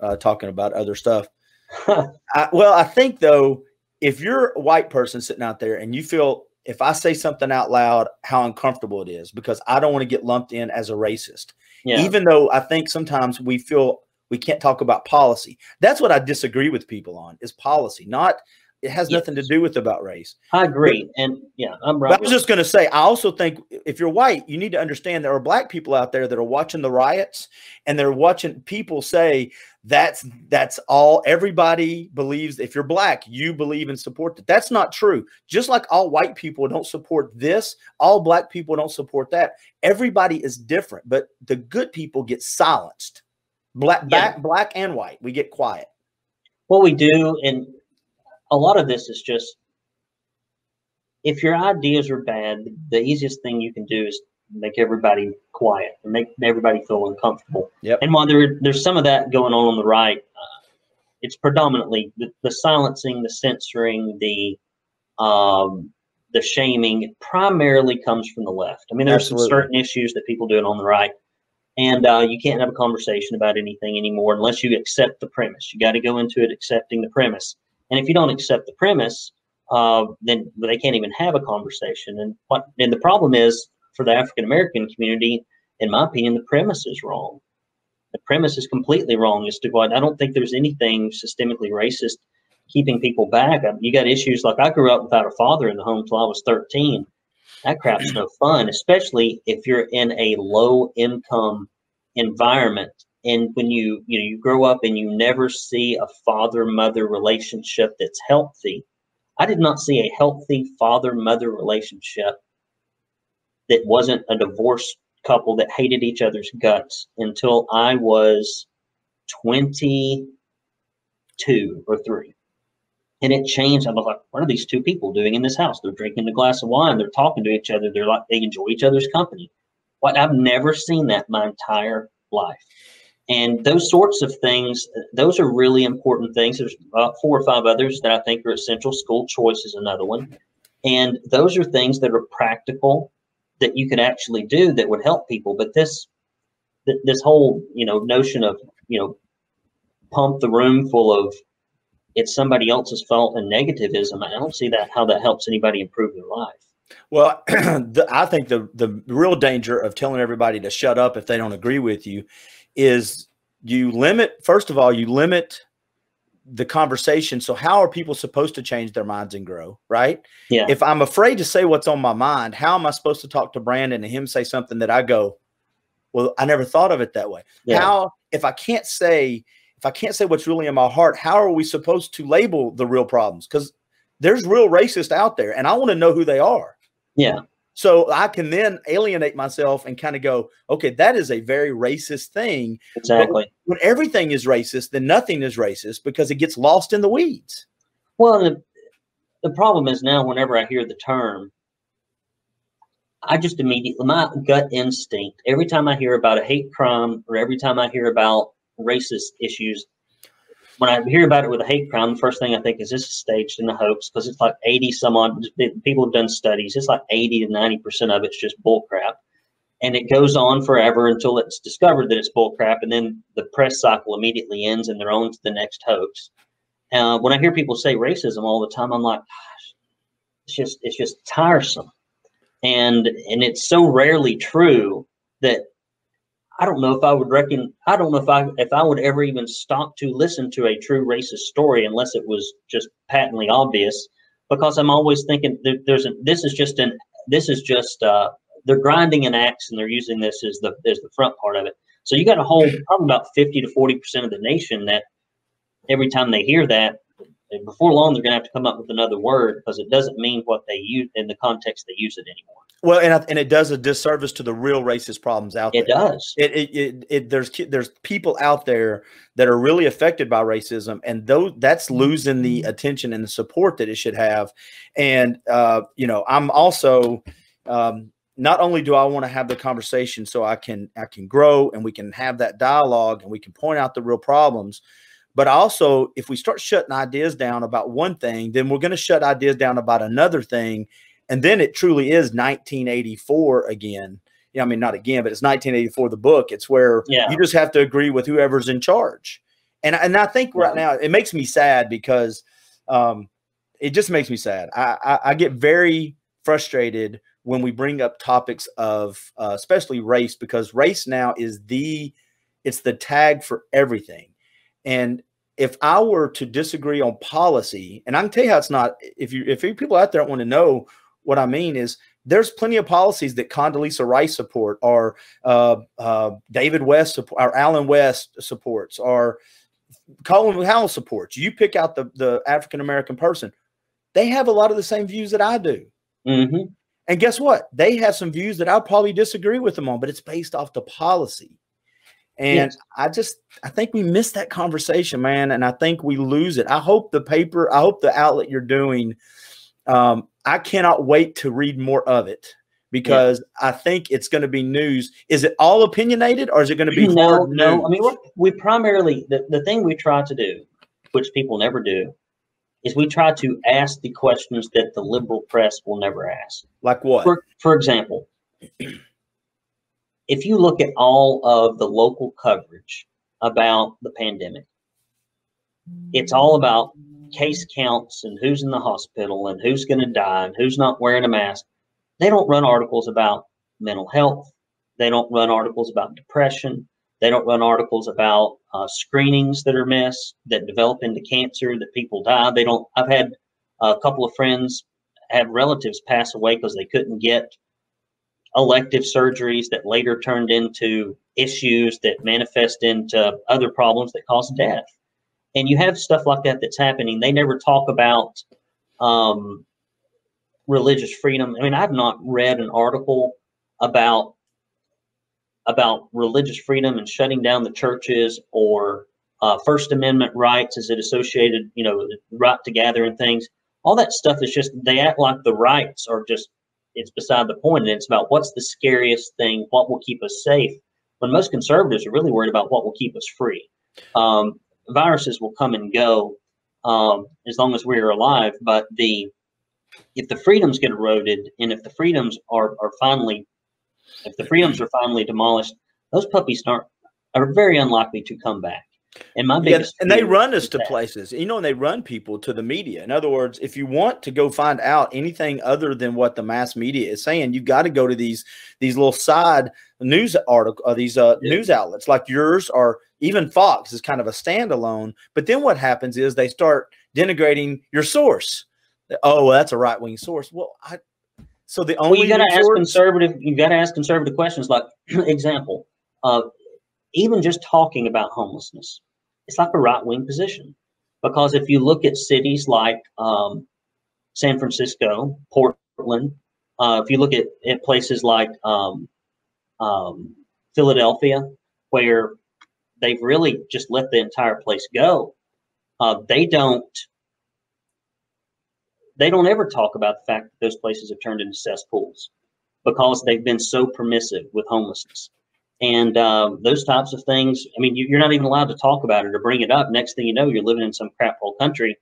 [SPEAKER 1] uh, talking about other stuff. I, well, I think though, if you're a white person sitting out there and you feel if I say something out loud, how uncomfortable it is because I don't want to get lumped in as a racist. Yeah. Even though I think sometimes we feel we can't talk about policy. That's what I disagree with people on is policy, not it has yes. nothing to do with about race.
[SPEAKER 2] I agree, but, and yeah, I'm right.
[SPEAKER 1] I was just going to say, I also think if you're white, you need to understand there are black people out there that are watching the riots, and they're watching people say that's that's all. Everybody believes if you're black, you believe and support that. That's not true. Just like all white people don't support this, all black people don't support that. Everybody is different, but the good people get silenced. Black, yeah. black, black, and white, we get quiet.
[SPEAKER 2] What we do, and a lot of this is just if your ideas are bad, the easiest thing you can do is make everybody quiet and make everybody feel uncomfortable.
[SPEAKER 1] Yep.
[SPEAKER 2] And while there, there's some of that going on on the right, uh, it's predominantly the, the, silencing, the censoring, the um, the shaming primarily comes from the left. I mean, there's Absolutely. some certain issues that people do it on the right, and uh, you can't have a conversation about anything anymore unless you accept the premise. You got to go into it accepting the premise. And if you don't accept the premise, uh, then they can't even have a conversation. And what and the problem is for the African American community, in my opinion, the premise is wrong. The premise is completely wrong as to what I don't think there's anything systemically racist keeping people back. You got issues like I grew up without a father in the home till I was 13. That crap's no fun, especially if you're in a low income environment and when you you know you grow up and you never see a father mother relationship that's healthy i did not see a healthy father mother relationship that wasn't a divorced couple that hated each other's guts until i was 22 or 3 and it changed. I was like what are these two people doing in this house? They're drinking a glass of wine. They're talking to each other. They're like they enjoy each other's company. What i've never seen that my entire life and those sorts of things, those are really important things. There's about four or five others that I think are essential. School choice is another one. And those are things that are practical that you can actually do that would help people. But this, this whole, you know, notion of, you know, pump the room full of it's somebody else's fault and negativism, I don't see that how that helps anybody improve their life.
[SPEAKER 1] Well, the, I think the the real danger of telling everybody to shut up if they don't agree with you is you limit first of all you limit the conversation. So how are people supposed to change their minds and grow right?
[SPEAKER 2] Yeah.
[SPEAKER 1] If i'm afraid to say what's on my mind how am i supposed to talk to brandon and him say something that i go well i never thought of it that way. Yeah. how if i can't say if i can't say what's really in my heart how are we supposed to label the real problems? Because there's real racists out there and i want to know who they are.
[SPEAKER 2] Yeah
[SPEAKER 1] so I can then alienate myself and kind of go, okay, that is a very racist thing.
[SPEAKER 2] Exactly.
[SPEAKER 1] But when everything is racist, then nothing is racist because it gets lost in the weeds.
[SPEAKER 2] Well, the, the problem is now, whenever I hear the term, I just immediately, my gut instinct, every time I hear about a hate crime or every time I hear about racist issues, when I hear about it with a hate crime, the first thing I think is this is staged in the hoax because it's like 80 some odd people have done studies. It's like 80 to 90% of it's just bullcrap. And it goes on forever until it's discovered that it's bullcrap. And then the press cycle immediately ends and they're on to the next hoax. Uh, when I hear people say racism all the time, I'm like, gosh, it's just, it's just tiresome. And, and it's so rarely true that I don't know if I would reckon. I don't know if I if I would ever even stop to listen to a true racist story unless it was just patently obvious. Because I'm always thinking that there's a, this is just an this is just uh, they're grinding an axe and they're using this as the as the front part of it. So you got a whole probably about fifty to forty percent of the nation that every time they hear that, before long they're going to have to come up with another word because it doesn't mean what they use in the context they use it anymore.
[SPEAKER 1] Well, and and it does a disservice to the real racist problems out
[SPEAKER 2] it
[SPEAKER 1] there.
[SPEAKER 2] It does.
[SPEAKER 1] It, it it, it there's there's people out there that are really affected by racism, and those that's losing the attention and the support that it should have. And uh, you know, I'm also um, not only do I want to have the conversation so I can I can grow and we can have that dialogue and we can point out the real problems, but also if we start shutting ideas down about one thing, then we're going to shut ideas down about another thing and then it truly is 1984 again. Yeah, I mean not again, but it's 1984 the book. It's where
[SPEAKER 2] yeah.
[SPEAKER 1] you just have to agree with whoever's in charge. And and I think right now it makes me sad because um, it just makes me sad. I, I, I get very frustrated when we bring up topics of uh, especially race because race now is the it's the tag for everything. And if I were to disagree on policy, and I can tell you how it's not. If you if people out there want to know what I mean is there's plenty of policies that Condoleezza Rice support, or uh, uh, David West or Allen West supports, or Colin Powell supports. You pick out the the African American person. They have a lot of the same views that I do.
[SPEAKER 2] Mm-hmm.
[SPEAKER 1] And guess what? They have some views that I'll probably disagree with them on, but it's based off the policy. And yes. I just I think we miss that conversation, man. And I think we lose it. I hope the paper, I hope the outlet you're doing um, I cannot wait to read more of it because yeah. I think it's going to be news. Is it all opinionated or is it going to be
[SPEAKER 2] no? No, news? I mean we primarily the, the thing we try to do, which people never do, is we try to ask the questions that the liberal press will never ask.
[SPEAKER 1] Like what?
[SPEAKER 2] For, for example, if you look at all of the local coverage about the pandemic, it's all about case counts and who's in the hospital and who's going to die and who's not wearing a mask. They don't run articles about mental health. They don't run articles about depression. They don't run articles about uh, screenings that are missed, that develop into cancer, that people die. They don't. I've had a couple of friends have relatives pass away because they couldn't get elective surgeries that later turned into issues that manifest into other problems that cause death and you have stuff like that that's happening. They never talk about um, religious freedom. I mean, I've not read an article about about religious freedom and shutting down the churches or uh, First Amendment rights as it associated, you know, right to gather and things. All that stuff is just they act like the rights are just it's beside the point, and it's about what's the scariest thing, what will keep us safe. When most conservatives are really worried about what will keep us free. Um, viruses will come and go um, as long as we're alive. But the if the freedoms get eroded, and if the freedoms are are finally, if the freedoms are finally demolished, those puppies aren't are very unlikely to come back. And my biggest
[SPEAKER 1] yeah, and they run us to that. places, you know, and they run people to the media. In other words, if you want to go find out anything other than what the mass media is saying, you've got to go to these these little side news article, uh, these uh, yeah. news outlets like yours or even Fox is kind of a standalone. But then what happens is they start denigrating your source. Oh, well, that's a right wing source. Well, I so the only
[SPEAKER 2] well, you got to ask conservative. You got to ask conservative questions. Like example, uh, even just talking about homelessness, it's like a right wing position because if you look at cities like um, San Francisco, Portland, uh, if you look at, at places like um, um, Philadelphia, where they've really just let the entire place go. Uh, they don't they don't ever talk about the fact that those places have turned into cesspools because they've been so permissive with homelessness and um, those types of things. I mean, you, are not even allowed to talk about it or bring it up. Next thing you know, you're living in some crap hole country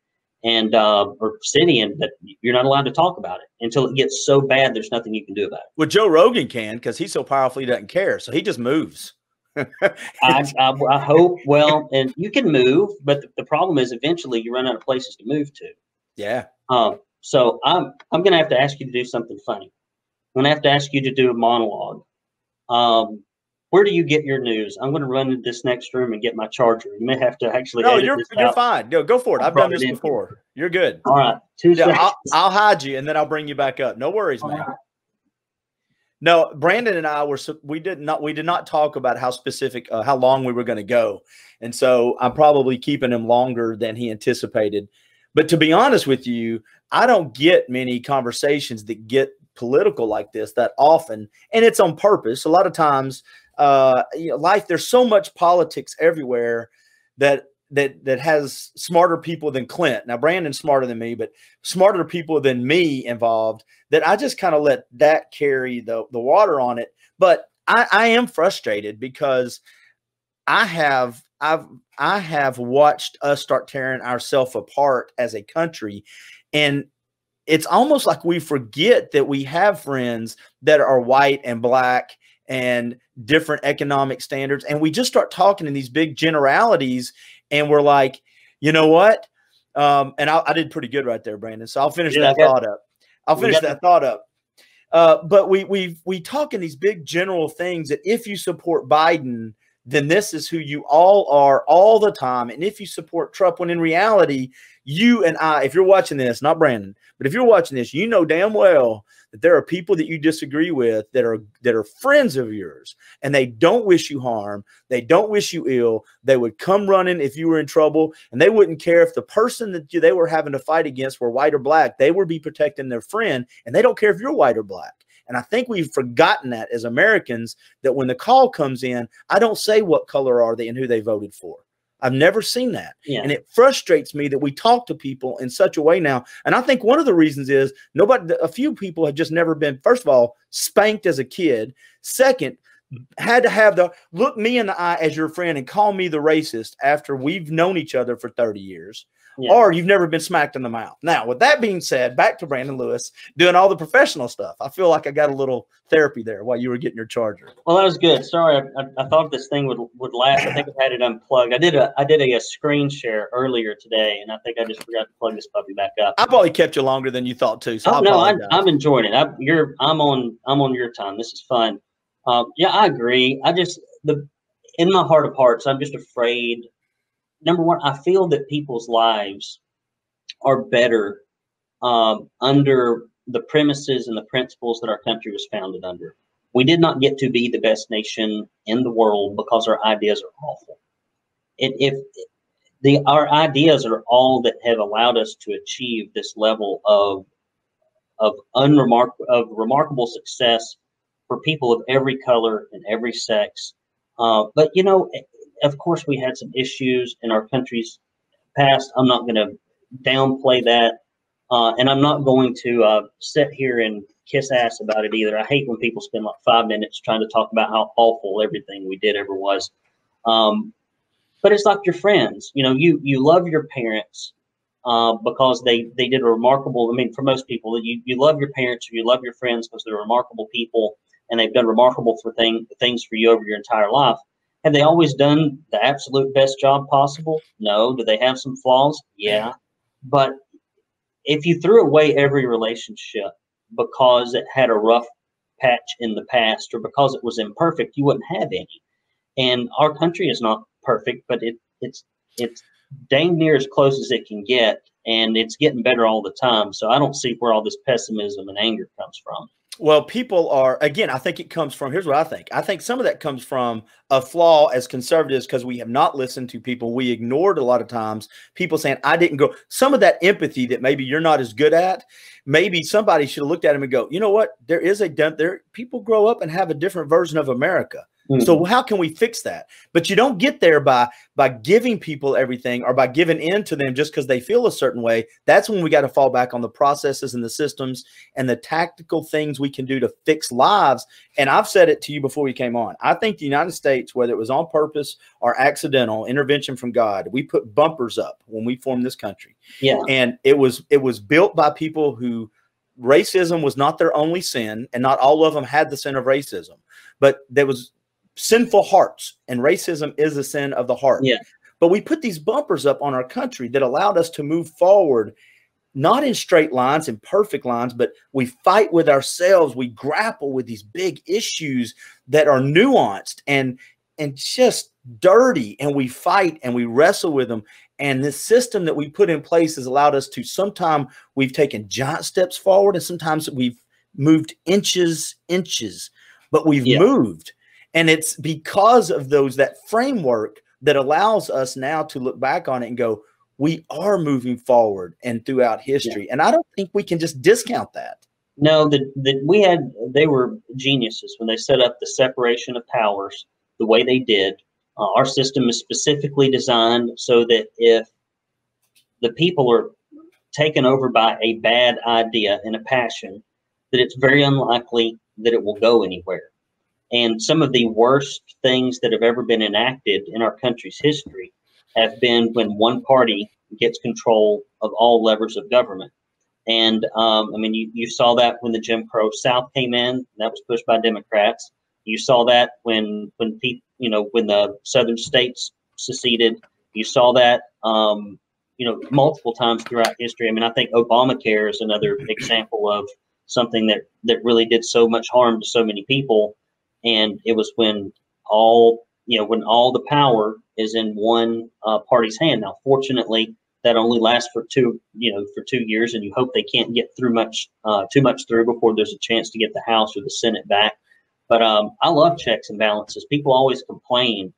[SPEAKER 2] and uh, or city, and that you're not allowed to talk about it until it gets so bad. There's nothing you can do about it.
[SPEAKER 1] Well, Joe Rogan can because he's so powerful he doesn't care, so he just moves.
[SPEAKER 2] I, I, I, hope. Well, and you can move, but the, the, problem is eventually you run out of places to move to.
[SPEAKER 1] Yeah.
[SPEAKER 2] Um. So I'm I'm going to have to ask you to do something funny. I'm going to have to ask you to do a monologue. Um, where do you get your news? I'm going to run into this next room and get my charger. You may have to actually.
[SPEAKER 1] No, you're you're out. fine. Go go for it. I've done this before. You're good.
[SPEAKER 2] All right, two
[SPEAKER 1] yeah, I'll, I'll, hide you and then I'll bring you back up. No worries, All man. Right. No, Brandon and I were we did not we did not talk about how specific uh, how long we were going to go, and so I'm probably keeping him longer than he anticipated. But to be honest with you, I don't get many conversations that get political like this that often, and it's on purpose. A lot of times, uh, you know, life there's so much politics everywhere that that that has smarter people than Clint. Now Brandon's smarter than me, but smarter people than me involved. That I just kind of let that carry the the water on it. But I, I am frustrated because I have I've I have watched us start tearing ourselves apart as a country, and it's almost like we forget that we have friends that are white and black and different economic standards and we just start talking in these big generalities and we're like, you know what? Um, and I, I, did pretty good right there, Brandon. So I'll finish yeah, that thought up. I'll finish that thought up. Uh, but we we we talk in these big general things that if you support Biden, then this is who you all are all the time. And if you support Trump, when in reality, you and I, if you're watching this, not Brandon, but if you're watching this, you know damn well that there are people that you disagree with that are that are friends of yours and they don't wish you harm. They don't wish you ill. They would come running if you were in trouble and they wouldn't care if the person that they were having to fight against were white or black. They would be protecting their friend and they don't care if you're white or black. And I think we've forgotten that as Americans that when the call comes in, I don't say what color are they and who they voted for. I've never seen that. Yeah. And it frustrates me that we talk to people in such a way now. And I think one of the reasons is nobody, a few people have just never been, first of all, spanked as a kid. Second, had to have the look me in the eye as your friend and call me the racist after we've known each other for 30 years yeah. or you've never been smacked in the mouth. Now, with that being said, back to Brandon Lewis doing all the professional stuff. I feel like I got a little therapy there while you were getting your charger.
[SPEAKER 2] Well, that was good. Sorry, I, I, I thought this thing would would last. I think I had it unplugged. I did a I did a, a, screen share earlier today, and I think I just forgot to plug this puppy back up.
[SPEAKER 1] I probably kept you longer than you thought too. So
[SPEAKER 2] oh, no, I, am enjoying it. I, you're I'm on I'm on your time. This is fun. Um, yeah, I agree. I just the in my heart of hearts, I'm just afraid number one, I feel that people's lives are better um, under the premises and the principles that our country was founded under. We did not get to be the best nation in the world because our ideas are awful. It, if the our ideas are all that have allowed us to achieve this level of of unremark of remarkable success for people of every color and every sex. Uh, but you know, of course, we had some issues in our country's past. I'm not going to downplay that. Uh, and I'm not going to uh, sit here and kiss ass about it either. I hate when people spend like five minutes trying to talk about how awful everything we did ever was. Um, but it's like your friends. You know, you you love your parents uh, because they they did a remarkable. I mean, for most people, you you love your parents or you love your friends because they're remarkable people and they've done remarkable for thing things for you over your entire life. Have they always done the absolute best job possible? No. Do they have some flaws? Yeah. But if you threw away every relationship because it had a rough patch in the past or because it was imperfect, you wouldn't have any. And our country is not perfect, but it, it's it's dang near as close as it can get, and it's getting better all the time. So I don't see where all this pessimism and anger comes from.
[SPEAKER 1] Well, people are again. I think it comes from. Here's what I think. I think some of that comes from a flaw as conservatives because we have not listened to people. We ignored a lot of times people saying, "I didn't go." Some of that empathy that maybe you're not as good at. Maybe somebody should have looked at him and go, "You know what? There is a there. People grow up and have a different version of America. Mm-hmm. So how can we fix that? But you don't get there by by giving people everything or by giving in to them just because they feel a certain way. That's when we got to fall back on the processes and the systems and the tactical things we can do to fix lives. And I've said it to you before we came on. I think the United States, whether it was on purpose or accidental intervention from God, we put bumpers up when we formed this country.
[SPEAKER 2] Yeah.
[SPEAKER 1] And it was it was built by people who racism was not their only sin, and not all of them had the sin of racism, but there was sinful hearts, and racism is a sin of the heart.
[SPEAKER 2] Yeah.
[SPEAKER 1] But we put these bumpers up on our country that allowed us to move forward not in straight lines and perfect lines, but we fight with ourselves. We grapple with these big issues that are nuanced and and just dirty, and we fight and we wrestle with them. And this system that we put in place has allowed us to sometimes we've taken giant steps forward, and sometimes we've moved inches, inches, but we've yeah. moved. And it's because of those that framework that allows us now to look back on it and go, we are moving forward and throughout history. Yeah. And I don't think we can just discount that.
[SPEAKER 2] No, that the, we had they were geniuses when they set up the separation of powers the way they did. Uh, our system is specifically designed so that if the people are taken over by a bad idea and a passion, that it's very unlikely that it will go anywhere. And some of the worst things that have ever been enacted in our country's history have been when one party gets control of all levers of government. And um, I mean, you, you saw that when the Jim Crow South came in, that was pushed by Democrats. You saw that when when people, you know, when the southern states seceded. You saw that, um, you know, multiple times throughout history. I mean, I think Obamacare is another example of something that that really did so much harm to so many people. And it was when all you know when all the power is in one uh, party's hand. Now, fortunately, that only lasts for two, you know, for two years, and you hope they can't get through much, uh, too much through before there's a chance to get the House or the Senate back. But um, I love checks and balances. People always complain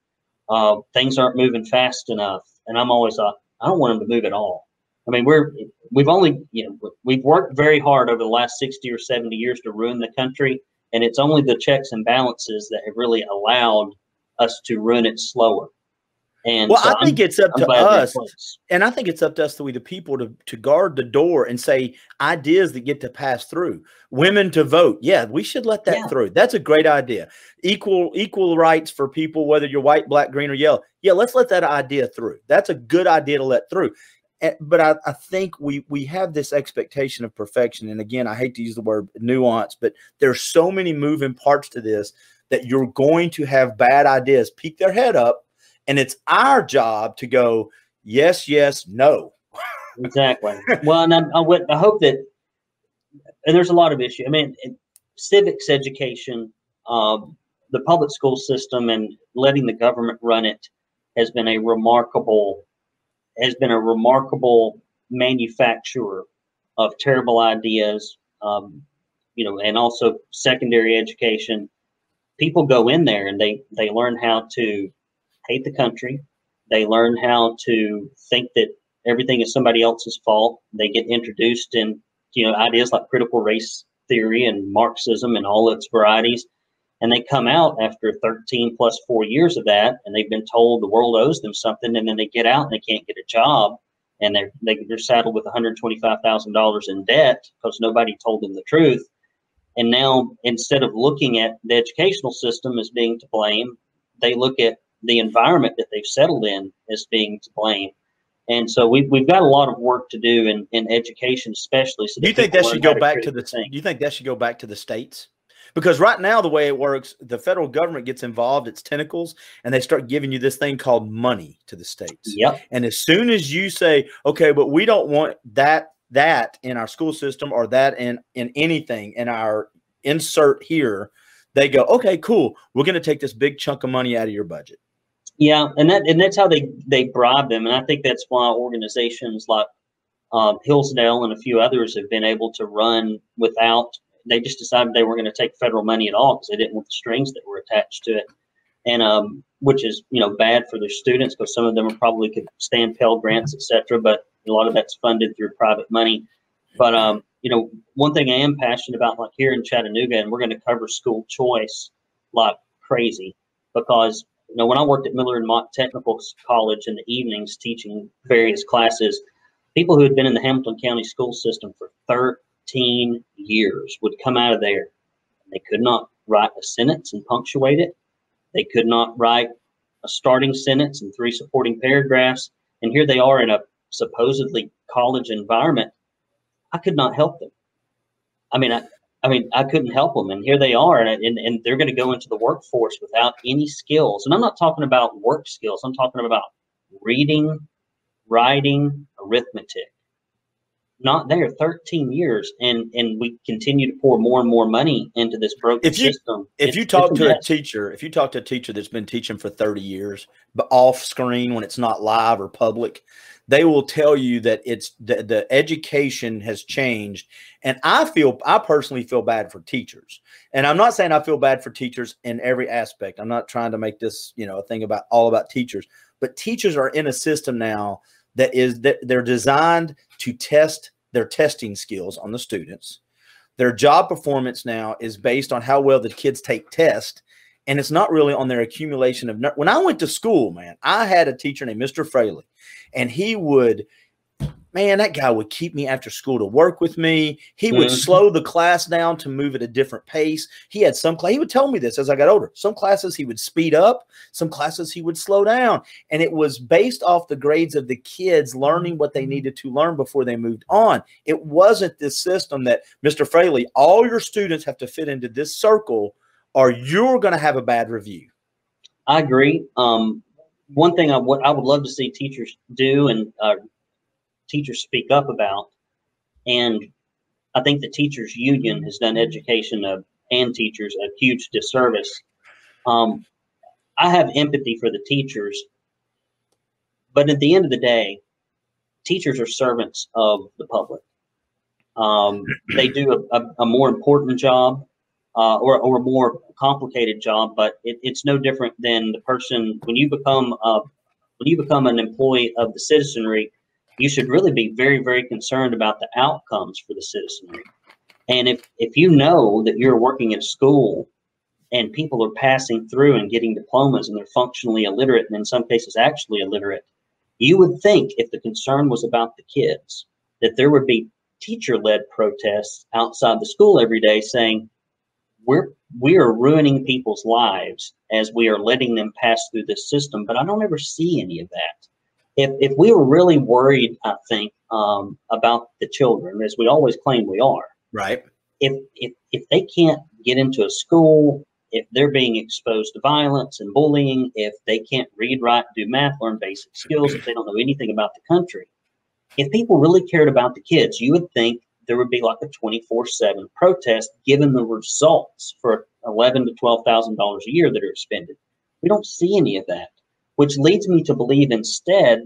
[SPEAKER 2] uh, things aren't moving fast enough, and I'm always uh, I don't want them to move at all. I mean, we're we've only you know we've worked very hard over the last sixty or seventy years to ruin the country, and it's only the checks and balances that have really allowed us to run it slower. And
[SPEAKER 1] well, so I think I'm, it's up I'm to us, and I think it's up to us, we the people, to to guard the door and say ideas that get to pass through. Women to vote, yeah, we should let that yeah. through. That's a great idea. Equal equal rights for people, whether you're white, black, green, or yellow. Yeah, let's let that idea through. That's a good idea to let through. But I, I think we we have this expectation of perfection, and again, I hate to use the word nuance, but there's so many moving parts to this that you're going to have bad ideas peek their head up and it's our job to go, yes, yes, no.
[SPEAKER 2] exactly. Well, and I, I, would, I hope that, and there's a lot of issue. I mean, civics education, um, the public school system, and letting the government run it has been a remarkable, has been a remarkable manufacturer of terrible ideas. Um, you know, and also secondary education. People go in there and they they learn how to hate the country. They learn how to think that everything is somebody else's fault. They get introduced in you know ideas like critical race theory and Marxism and all its varieties. And they come out after 13 plus four years of that, and they've been told the world owes them something, and then they get out and they can't get a job, and they're, they, are they are saddled with $125,000 in debt because nobody told them the truth. And now, instead of looking at the educational system as being to blame, they look at the environment that they've settled in as being to blame. And so we've, we've got a lot of work to do in, in education, especially. So
[SPEAKER 1] do you think that should go back to the thing. Do you think that should go back to the states? Because right now, the way it works, the federal government gets involved, its tentacles, and they start giving you this thing called money to the states.
[SPEAKER 2] Yep.
[SPEAKER 1] And as soon as you say, okay, but we don't want that that in our school system or that in in anything in our insert here, they go, okay, cool. We're going to take this big chunk of money out of your budget.
[SPEAKER 2] Yeah, and that and that's how they they bribe them, and I think that's why organizations like um, Hillsdale and a few others have been able to run without. They just decided they weren't going to take federal money at all because they didn't want the strings that were attached to it, and um, which is you know bad for their students because some of them are probably could stand Pell grants, etc. But a lot of that's funded through private money. But um, you know, one thing I am passionate about, like here in Chattanooga, and we're going to cover school choice like crazy because you know, when I worked at Miller and Motte Technical College in the evenings teaching various classes, people who had been in the Hamilton County school system for 13 years would come out of there. They could not write a sentence and punctuate it. They could not write a starting sentence and three supporting paragraphs. And here they are in a supposedly college environment. I could not help them. I mean, I, I mean, I couldn't help them, and here they are, and and, and they're going to go into the workforce without any skills. And I'm not talking about work skills. I'm talking about reading, writing, arithmetic. Not there 13 years and and we continue to pour more and more money into this broken
[SPEAKER 1] if you,
[SPEAKER 2] system.
[SPEAKER 1] if you talk to a teacher if you talk to a teacher that's been teaching for 30 years but off screen when it's not live or public they will tell you that it's the, the education has changed. And i feel i personally feel bad for teachers. And i'm not saying i feel bad for teachers in every aspect. I'm not trying to make this you know a thing about all about teachers. But teachers are in a system now that is that they're designed to test their testing skills on the students. Their job performance now is based on how well the kids take tests, and it's not really on their accumulation of. When I went to school, man, I had a teacher named Mr. Fraley, and he would man, that guy would keep me after school to work with me. He would mm-hmm. slow the class down to move at a different pace. He had some class, he would tell me this as I got older. Some classes he would speed up, some classes he would slow down. And it was based off the grades of the kids learning what they needed to learn before they moved on. It wasn't this system that Mr. Fraley, all your students have to fit into this circle or you're going to have a bad review.
[SPEAKER 2] I agree. Um, one thing I, what I would love to see teachers do and uh, teachers speak up about. And I think the teachers union has done education of, and teachers a huge disservice. Um, I have empathy for the teachers, but at the end of the day, teachers are servants of the public. Um, they do a, a, a, more important job uh, or, or a more complicated job, but it, it's no different than the person when you become a, when you become an employee of the citizenry you should really be very, very concerned about the outcomes for the citizenry. And if, if you know that you're working at a school and people are passing through and getting diplomas and they're functionally illiterate and in some cases actually illiterate, you would think if the concern was about the kids, that there would be teacher led protests outside the school every day saying, we're we are ruining people's lives as we are letting them pass through this system. But I don't ever see any of that if, if we were really worried, I think, um, about the children, as we always claim we are,
[SPEAKER 1] right?
[SPEAKER 2] If, if, if they can't get into a school, if they're being exposed to violence and bullying, if they can't read, write, do math, learn basic skills, if they don't know anything about the country, if people really cared about the kids, you would think there would be like a 24-7 protest given the results for eleven to twelve thousand dollars a year that are expended. We don't see any of that which leads me to believe instead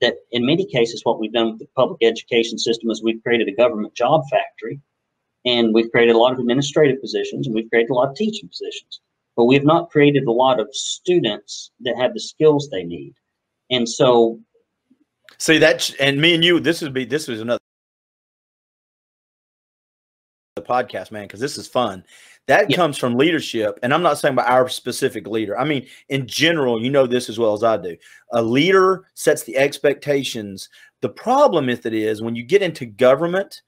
[SPEAKER 2] that in many cases, what we've done with the public education system is we've created a government job factory and we've created a lot of administrative positions and we've created a lot of teaching positions, but we've not created a lot of students that have the skills they need. And so,
[SPEAKER 1] see that, and me and you, this would be this was another podcast, man, because this is fun. That yeah. comes from leadership. And I'm not saying by our specific leader. I mean, in general, you know this as well as I do. A leader sets the expectations. The problem with it is when you get into government,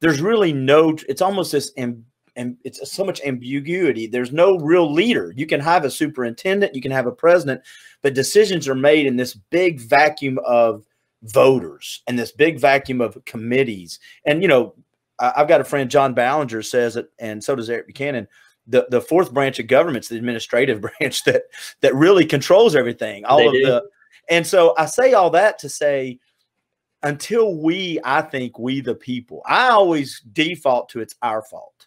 [SPEAKER 1] there's really no, it's almost this, and and it's so much ambiguity. There's no real leader. You can have a superintendent, you can have a president, but decisions are made in this big vacuum of voters and this big vacuum of committees. And you know, I've got a friend, John Ballinger, says it, and so does Eric Buchanan. The, the fourth branch of government's the administrative branch that that really controls everything. All they of do. the and so I say all that to say until we, I think we the people, I always default to it's our fault.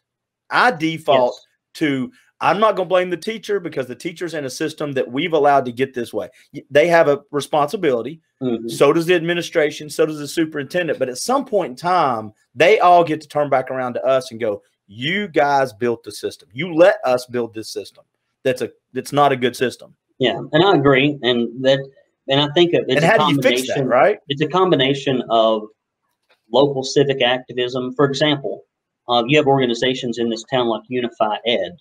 [SPEAKER 1] I default yes. to I'm not going to blame the teacher because the teacher's in a system that we've allowed to get this way. They have a responsibility. Mm-hmm. So does the administration. So does the superintendent. But at some point in time, they all get to turn back around to us and go, "You guys built the system. You let us build this system. That's a that's not a good system."
[SPEAKER 2] Yeah, and I agree. And that and I think it's
[SPEAKER 1] and how do you fix that? Right?
[SPEAKER 2] It's a combination of local civic activism. For example, uh, you have organizations in this town like UnifiEd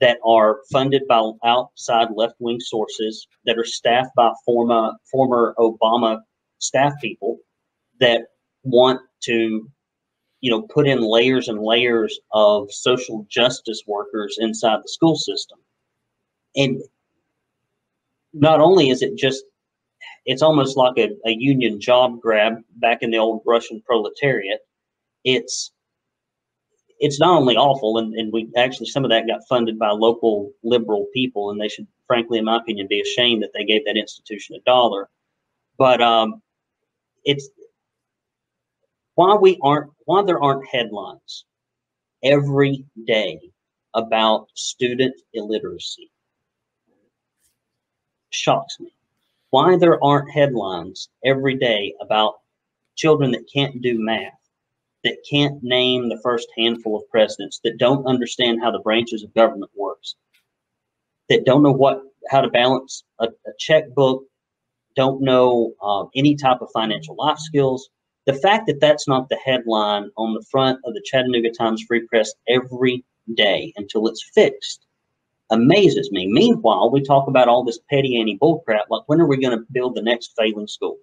[SPEAKER 2] that are funded by outside left wing sources that are staffed by former former Obama staff people that want to you know put in layers and layers of social justice workers inside the school system. And not only is it just it's almost like a, a union job grab back in the old russian proletariat it's it's not only awful, and, and we actually some of that got funded by local liberal people, and they should, frankly, in my opinion, be ashamed that they gave that institution a dollar. But um, it's why we aren't why there aren't headlines every day about student illiteracy shocks me. Why there aren't headlines every day about children that can't do math, that can't name the first handful of presidents, that don't understand how the branches of government works, that don't know what how to balance a, a checkbook, don't know uh, any type of financial life skills. The fact that that's not the headline on the front of the Chattanooga Times Free Press every day until it's fixed amazes me. Meanwhile, we talk about all this petty anti bullcrap. Like, when are we going to build the next failing school?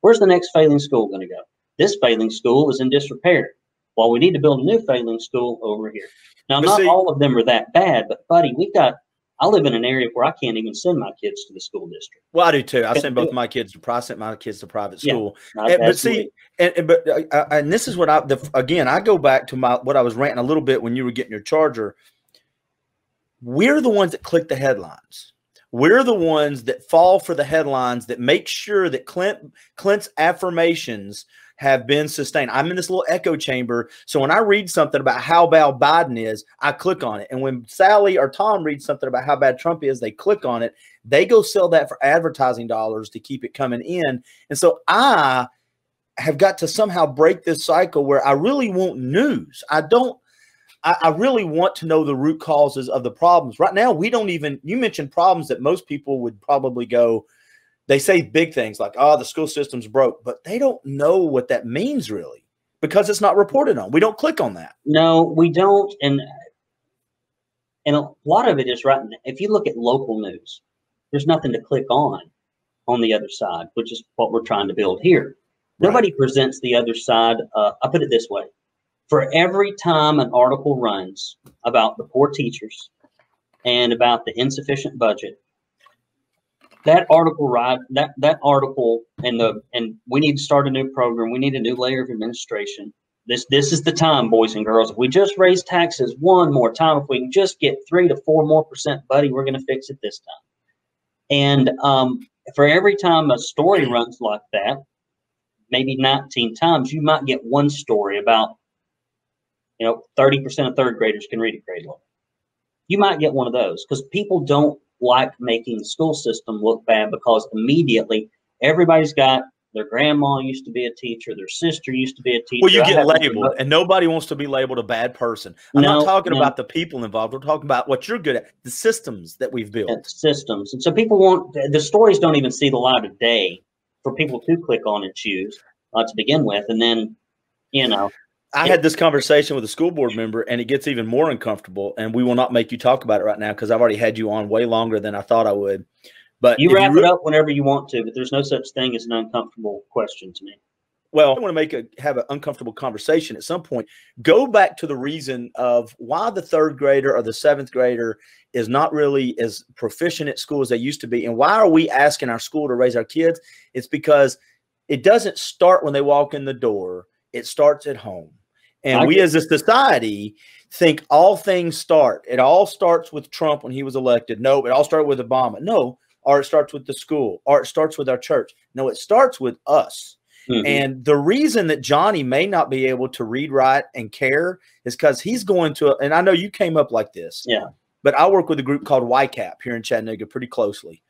[SPEAKER 2] Where's the next failing school going to go? This failing school is in disrepair. Well, we need to build a new failing school over here. Now, but not see, all of them are that bad, but buddy, we've got. I live in an area where I can't even send my kids to the school district.
[SPEAKER 1] Well, I do too. I send both my kids to. I sent my kids to private school. Yeah, and, but see, and, and but uh, uh, and this is what I the, again I go back to my what I was ranting a little bit when you were getting your charger. We're the ones that click the headlines. We're the ones that fall for the headlines that make sure that Clint Clint's affirmations have been sustained. I'm in this little echo chamber. So when I read something about how bad Biden is, I click on it. And when Sally or Tom reads something about how bad Trump is, they click on it. They go sell that for advertising dollars to keep it coming in. And so I have got to somehow break this cycle where I really want news. I don't I, I, really want to know the root causes of the problems. Right now, we don't even, you mentioned problems that most people would probably go, they say big things like, oh, the school system's broke, but they don't know what that means really because it's not reported on. We don't click on that.
[SPEAKER 2] No, we don't. And and a lot of it is right. If you look at local news, there's nothing to click on on the other side, which is what we're trying to build here. Right. Nobody presents the other side. Uh, I put it this way: for every time an article runs about the poor teachers and about the insufficient budget, that article right that that article and the and we need to start a new program. We need a new layer of administration. This this is the time boys and girls. If we just raise taxes one more time if we can just get three to four more percent buddy we're going to fix it this time. And um, for every time a story runs like that maybe 19 times you might get one story about you know 30% of third graders can read at grade level. You might get one of those because people don't like making the school system look bad because immediately everybody's got their grandma used to be a teacher, their sister used to be a teacher.
[SPEAKER 1] Well, you get labeled, and nobody wants to be labeled a bad person. I'm no, not talking no. about the people involved. We're talking about what you're good at, the systems that we've built. And
[SPEAKER 2] systems. And so people want the stories don't even see the light of day for people to click on and choose uh, to begin with. And then, you know,
[SPEAKER 1] I had this conversation with a school board member, and it gets even more uncomfortable. And we will not make you talk about it right now because I've already had you on way longer than I thought I would. But
[SPEAKER 2] you wrap you re- it up whenever you want to, but there's no such thing as an uncomfortable question to me.
[SPEAKER 1] Well, I want to make a have an uncomfortable conversation at some point. Go back to the reason of why the third grader or the seventh grader is not really as proficient at school as they used to be, and why are we asking our school to raise our kids? It's because it doesn't start when they walk in the door. It starts at home. And we as a society think all things start. It all starts with Trump when he was elected. No, it all started with Obama. No, or it starts with the school, or it starts with our church. No, it starts with us. Mm-hmm. And the reason that Johnny may not be able to read, write, and care is because he's going to, and I know you came up like this.
[SPEAKER 2] Yeah.
[SPEAKER 1] But I work with a group called YCAP here in Chattanooga pretty closely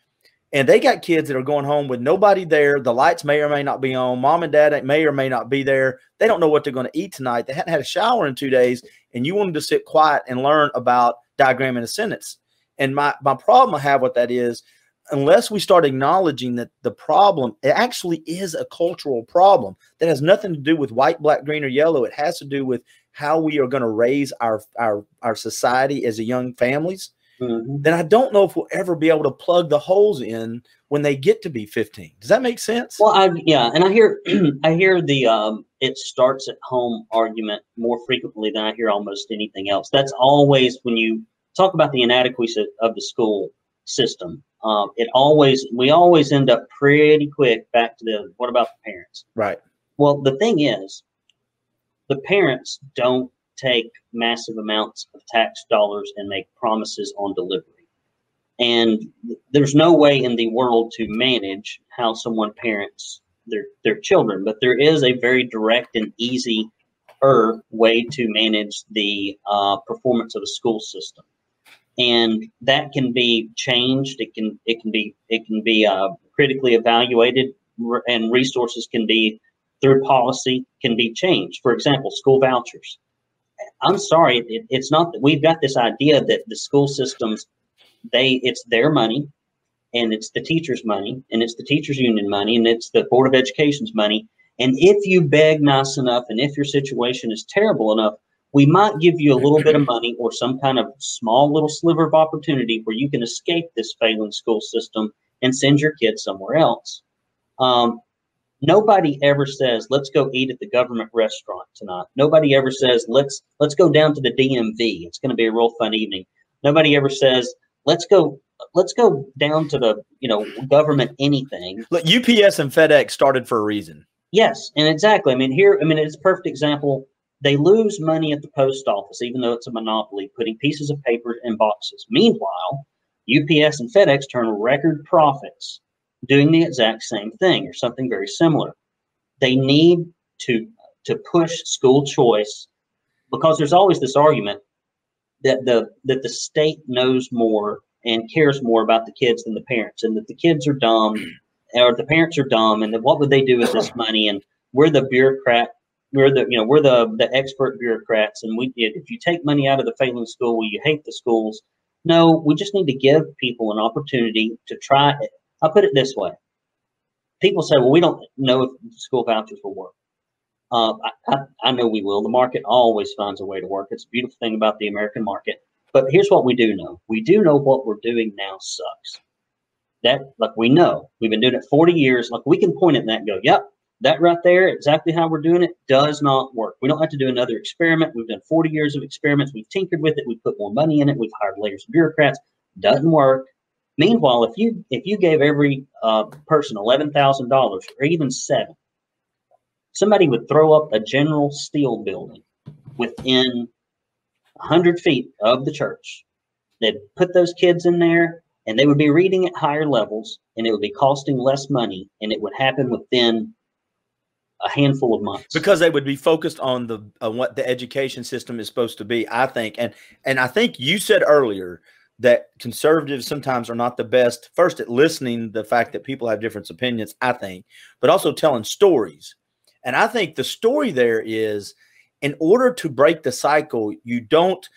[SPEAKER 1] and they got kids that are going home with nobody there. The lights may or may not be on. Mom and dad may or may not be there. They don't know what they're going to eat tonight. They hadn't had a shower in two days, and you want them to sit quiet and learn about diagramming a sentence. And my my problem I have with that is, unless we start acknowledging that the problem it actually is a cultural problem that has nothing to do with white, black, green, or yellow. It has to do with how we are going to raise our our our society as a young families mm-hmm. then I don't know if we'll ever be able to plug the holes in when they get to be 15. Does that make sense?
[SPEAKER 2] Well, I, yeah, and I hear I hear the um, it starts at home argument more frequently than I hear almost anything else. That's always when you talk about the inadequacy of the school system. Um, it always we always end up pretty quick back to the what about the parents?
[SPEAKER 1] Right.
[SPEAKER 2] Well, the thing is, the parents don't take massive amounts of tax dollars and make promises on delivery. And there's no way in the world to manage how someone parents their their children, but there is a very direct and easy er way to manage the uh, performance of a school system, and that can be changed. It can it can be it can be uh, critically evaluated, and resources can be through policy can be changed. For example, school vouchers. I'm sorry, it, it's not that we've got this idea that the school systems they it's their money and it's the teachers' money, and it's the teachers' union money, and it's the Board of Education's money. And if you beg nice enough, and if your situation is terrible enough, we might give you a little bit of money or some kind of small little sliver of opportunity where you can escape this failing school system and send your kids somewhere else. Um, nobody ever says, "Let's go eat at the government restaurant tonight." Nobody ever says, "Let's let's go down to the DMV. It's going to be a real fun evening." Nobody ever says, "Let's go let's go down to the you know government anything.
[SPEAKER 1] Look, UPS and FedEx started for a reason.
[SPEAKER 2] Yes, and exactly. I mean, here, I mean, it's a perfect example. They lose money at the post office, even though it's a monopoly, putting pieces of paper in boxes. Meanwhile, UPS and FedEx turn record profits doing the exact same thing or something very similar. They need to to push school choice because there's always this argument that the that the state knows more and cares more about the kids than the parents, and that the kids are dumb or the parents are dumb, and that what would they do with this money? And we're the bureaucrat, we're the you know we're the the expert bureaucrats, and we if you take money out of the failing school, well, you hate the schools. No, we just need to give people an opportunity to try I'll put it this way: people say, "Well, we don't know if school vouchers will work." Uh, I, I, I know we will. The market always finds a way to work. It's a beautiful thing about the American market. But here's what we do know. We do know what we're doing now sucks. That, like, we know. We've been doing it 40 years. Like, we can point at that and go, yep, that right there, exactly how we're doing it, does not work. We don't have to do another experiment. We've done 40 years of experiments. We've tinkered with it. We've put more money in it. We've hired layers of bureaucrats. Doesn't work. Meanwhile, if you if you gave every uh, person eleven thousand dollars or even seven, somebody would throw up a General Steel building within 100 feet of the church. They'd put those kids in there and they would be reading at higher levels and it would be costing less money and it would happen within a handful of months
[SPEAKER 1] because they would be focused on the on what the education system is supposed to be i think and and i think you said earlier that conservatives sometimes are not the best first at listening the fact that people have different opinions i think but also telling stories and i think the story there is in order to break the cycle, you don't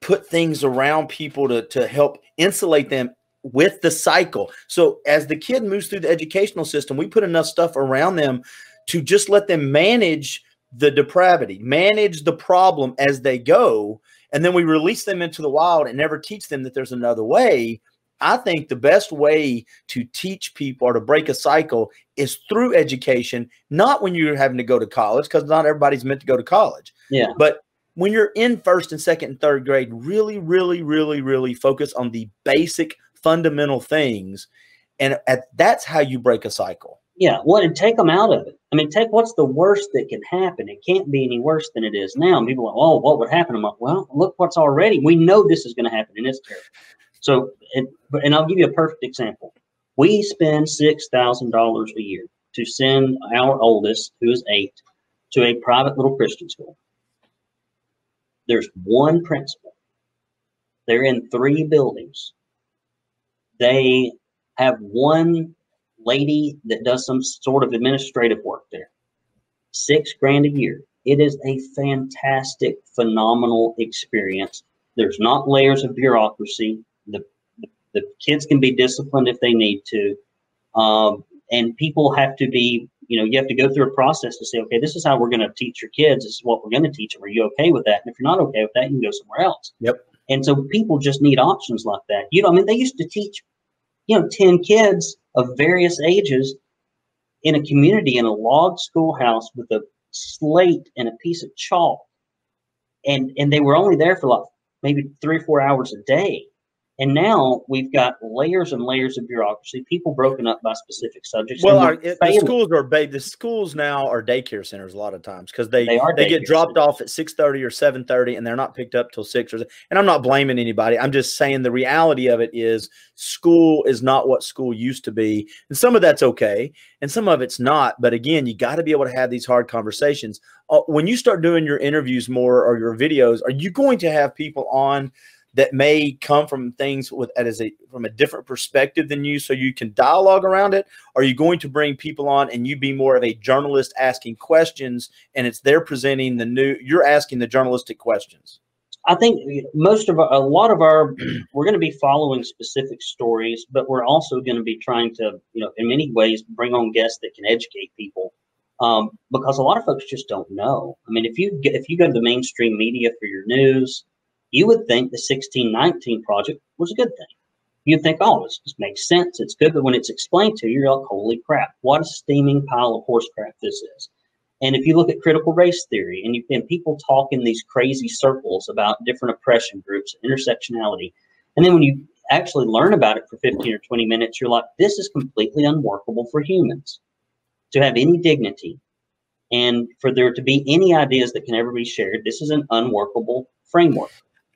[SPEAKER 1] put things around people to, to help insulate them with the cycle. So as the kid moves through the educational system, we put enough stuff around them to just let them manage the depravity, manage the problem as they go. And then we release them into the wild and never teach them that there's another way. I think the best way to teach people or to break a cycle is through education, not when you're having to go to college, because not everybody's meant to go to college.
[SPEAKER 2] Yeah.
[SPEAKER 1] But when you're in first and second and third grade, really, really, really, really focus on the basic fundamental things. And at, that's how you break a cycle.
[SPEAKER 2] Yeah. Well, and take them out of it. I mean, take what's the worst that can happen. It can't be any worse than it is now. And people are like, oh, what would happen? I'm like, well, look what's already. We know this is going to happen, and it's terrible. So, and, and I'll give you a perfect example. We spend six thousand dollars a year to send our oldest, who is eight, to a private little Christian school. There's one principal. They're in three buildings. They have one lady that does some sort of administrative work there. Six grand a year. It is a fantastic, phenomenal experience. There's not layers of bureaucracy the, the kids can be disciplined if they need to. Um, and people have to be, you know, you have to go through a process to say, okay, this is how we're going to teach your kids. This is what we're going to teach them. Are you okay with that? And if you're not okay with that, you can go somewhere else.
[SPEAKER 1] Yep.
[SPEAKER 2] And so people just need options like that. You know, I mean, they used to teach, you know, 10 kids of various ages in a community in a log schoolhouse with a slate and a piece of chalk. And, and they were only there for like maybe three or four hours a day And now we've got layers and layers of bureaucracy, people broken up by specific subjects.
[SPEAKER 1] Well, our, the schools are the schools now are daycare centers a lot of times because they they, they get dropped centers. off at six thirty or seven thirty, and they're not picked up till six or. And I'm not blaming anybody. I'm just saying the reality of it is school is not what school used to be, and some of that's okay, and some of it's not. But again, you got to be able to have these hard conversations. Uh, when you start doing your interviews more or your videos, are you going to have people on? That may come from things with as a from a different perspective than you so you can dialogue around it? Are you going to bring people on and you be more of a journalist asking questions and it's they're presenting the new you're asking the journalistic questions?
[SPEAKER 2] I think most of our, a lot of our we're going to be following specific stories but we're also going to be trying to you know in many ways bring on guests that can educate people um, because a lot of folks just don't know. I mean if you if you go to the mainstream media for your news you would think the 1619 project was a good thing. You'd think, oh, this just makes sense. It's good. But when it's explained to you, you're like, holy crap, what a steaming pile of horse crap this is. And if you look at critical race theory and, you, and people talk in these crazy circles about different oppression groups, intersectionality, and then when you actually learn about it for 15 or 20 minutes, you're like, this is completely unworkable for humans to have any dignity and for there to be any ideas that can ever be shared. This is an unworkable framework.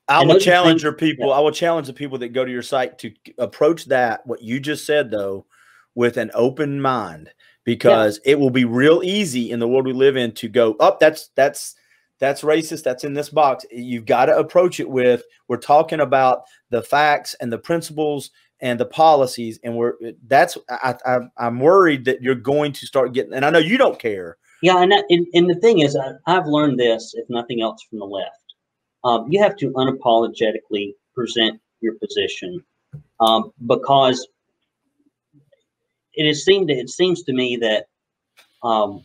[SPEAKER 1] I will challenge your people. Yeah. I will challenge the people that go to your site to approach that what you just said though with an open mind because yeah. it will be real easy in the world we live in to go up. Oh, that's that's that's racist. That's in this box. You've got to approach it with we're talking about the facts and the principles and the policies, and we're eh, that's I, I I'm worried that you're going to start getting. And I know you don't care.
[SPEAKER 2] Yeah, and that, and, and the thing is, I, I've learned this, if nothing else, from the left um, you have to unapologetically present your position um, because it is seemed it seems to me that um,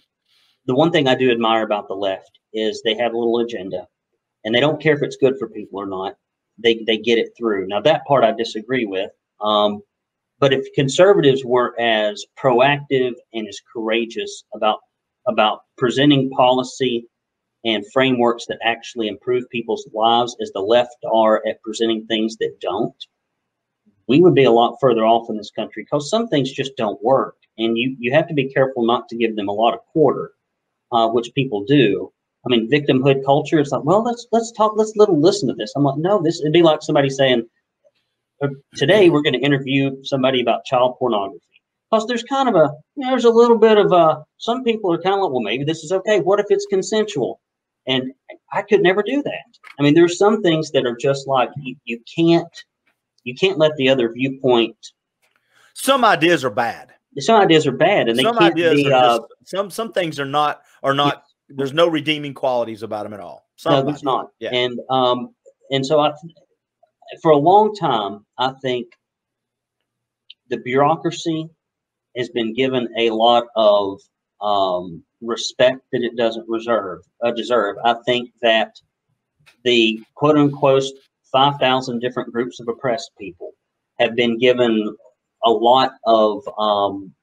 [SPEAKER 2] the one thing I do admire about the left is they have a little agenda, and they don't care if it's good for people or not. They they get it through. Now that part I disagree with. Um, but if conservatives were as proactive and as courageous about about presenting policy and frameworks that actually improve people's lives as the left are at presenting things that don't, we would be a lot further off in this country because some things just don't work. And you, you have to be careful not to give them a lot of quarter, uh, which people do. I mean, victimhood culture, it's like, well, let's let's talk, let's little listen to this. I'm like, no, this it'd be like somebody saying, uh, today we're going to interview somebody about child pornography. Because there's kind of a, you know, there's a little bit of a, some people are kind of like, well, maybe this is okay. What if it's consensual? And I could never do that. I mean, there's some things that are just like you, you can't you can't let the other viewpoint.
[SPEAKER 1] Some ideas are bad.
[SPEAKER 2] Some ideas are bad, and they some ideas be, are
[SPEAKER 1] uh, just, some some things are not are not. There's no redeeming qualities about them at all.
[SPEAKER 2] Some no, there's not. Yeah. And um and so I, for a long time, I think the bureaucracy has been given a lot of um, respect that it doesn't reserve uh, deserve. I think that the quote unquote five thousand different groups of oppressed people have been given a lot of um,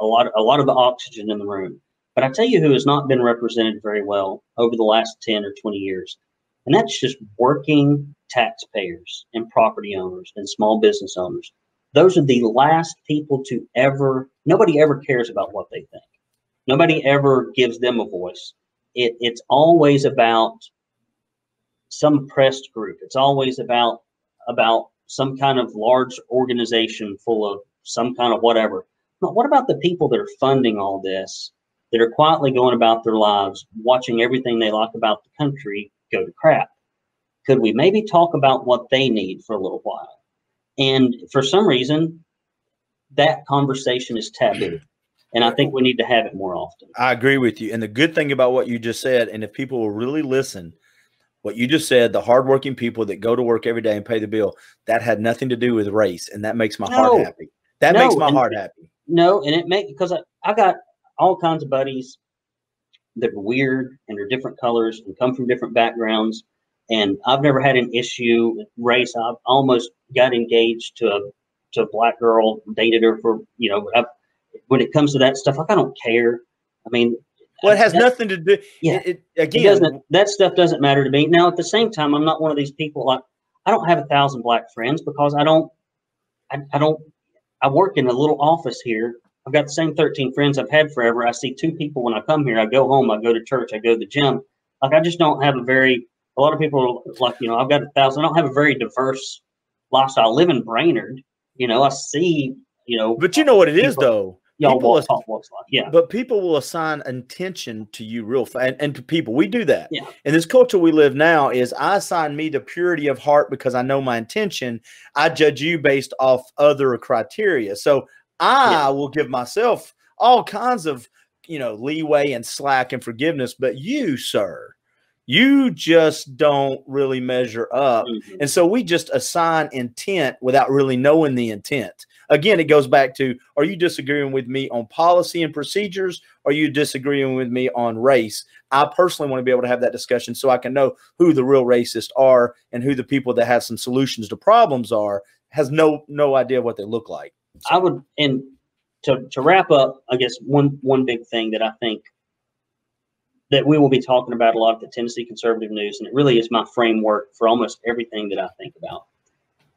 [SPEAKER 2] a lot a lot of the oxygen in the room. But I tell you who has not been represented very well over the last ten or twenty years, and that's just working taxpayers and property owners and small business owners. Those are the last people to ever. Nobody ever cares about what they think. Nobody ever gives them a voice. It, it's always about some pressed group. It's always about about some kind of large organization full of some kind of whatever. But what about the people that are funding all this, that are quietly going about their lives, watching everything they like about the country go to crap? Could we maybe talk about what they need for a little while? And for some reason, that conversation is taboo. And I think we need to have it more often.
[SPEAKER 1] I agree with you. And the good thing about what you just said, and if people will really listen, what you just said, the hardworking people that go to work every day and pay the bill, that had nothing to do with race. And that makes my no, heart happy. That no, makes my heart happy.
[SPEAKER 2] No, and it makes because I, I got all kinds of buddies that are weird and are different colors and come from different backgrounds. And I've never had an issue with race. I've almost got engaged to a to a black girl, dated her for you know. I've when it comes to that stuff, like I don't care. I mean,
[SPEAKER 1] well, it has nothing to do. Yeah, it, it, again,
[SPEAKER 2] that stuff doesn't matter to me. Now, at the same time, I'm not one of these people like I don't have a thousand black friends because I don't, I, I don't, I work in a little office here. I've got the same 13 friends I've had forever. I see two people when I come here. I go home, I go to church, I go to the gym. Like I just don't have a very, a lot of people are like, you know, I've got a thousand, I don't have a very diverse lifestyle. I live in Brainerd, you know, I see, you know.
[SPEAKER 1] But you know what it is
[SPEAKER 2] people,
[SPEAKER 1] though?
[SPEAKER 2] Y'all
[SPEAKER 1] people
[SPEAKER 2] walk, talk, like, yeah.
[SPEAKER 1] But people will assign intention to you real fast, and, and to people. We do that.
[SPEAKER 2] Yeah.
[SPEAKER 1] In this culture we live now, is I assign me the purity of heart because I know my intention. I judge you based off other criteria. So I
[SPEAKER 2] Yeah.
[SPEAKER 1] will give myself all kinds of you know leeway and slack and forgiveness, but you, sir, you just don't really measure up.
[SPEAKER 2] Mhm.
[SPEAKER 1] And so we just assign intent without really knowing the intent. Again, it goes back to are you disagreeing with me on policy and procedures? Are you disagreeing with me on race? I personally want to be able to have that discussion so I can know who the real racists are and who the people that have some solutions to problems are has no no idea what they look like.
[SPEAKER 2] I would, and to, to wrap up, I guess one one big thing that I think that we will be talking about a lot of the Tennessee Conservative News, and it really is my framework for almost everything that I think about,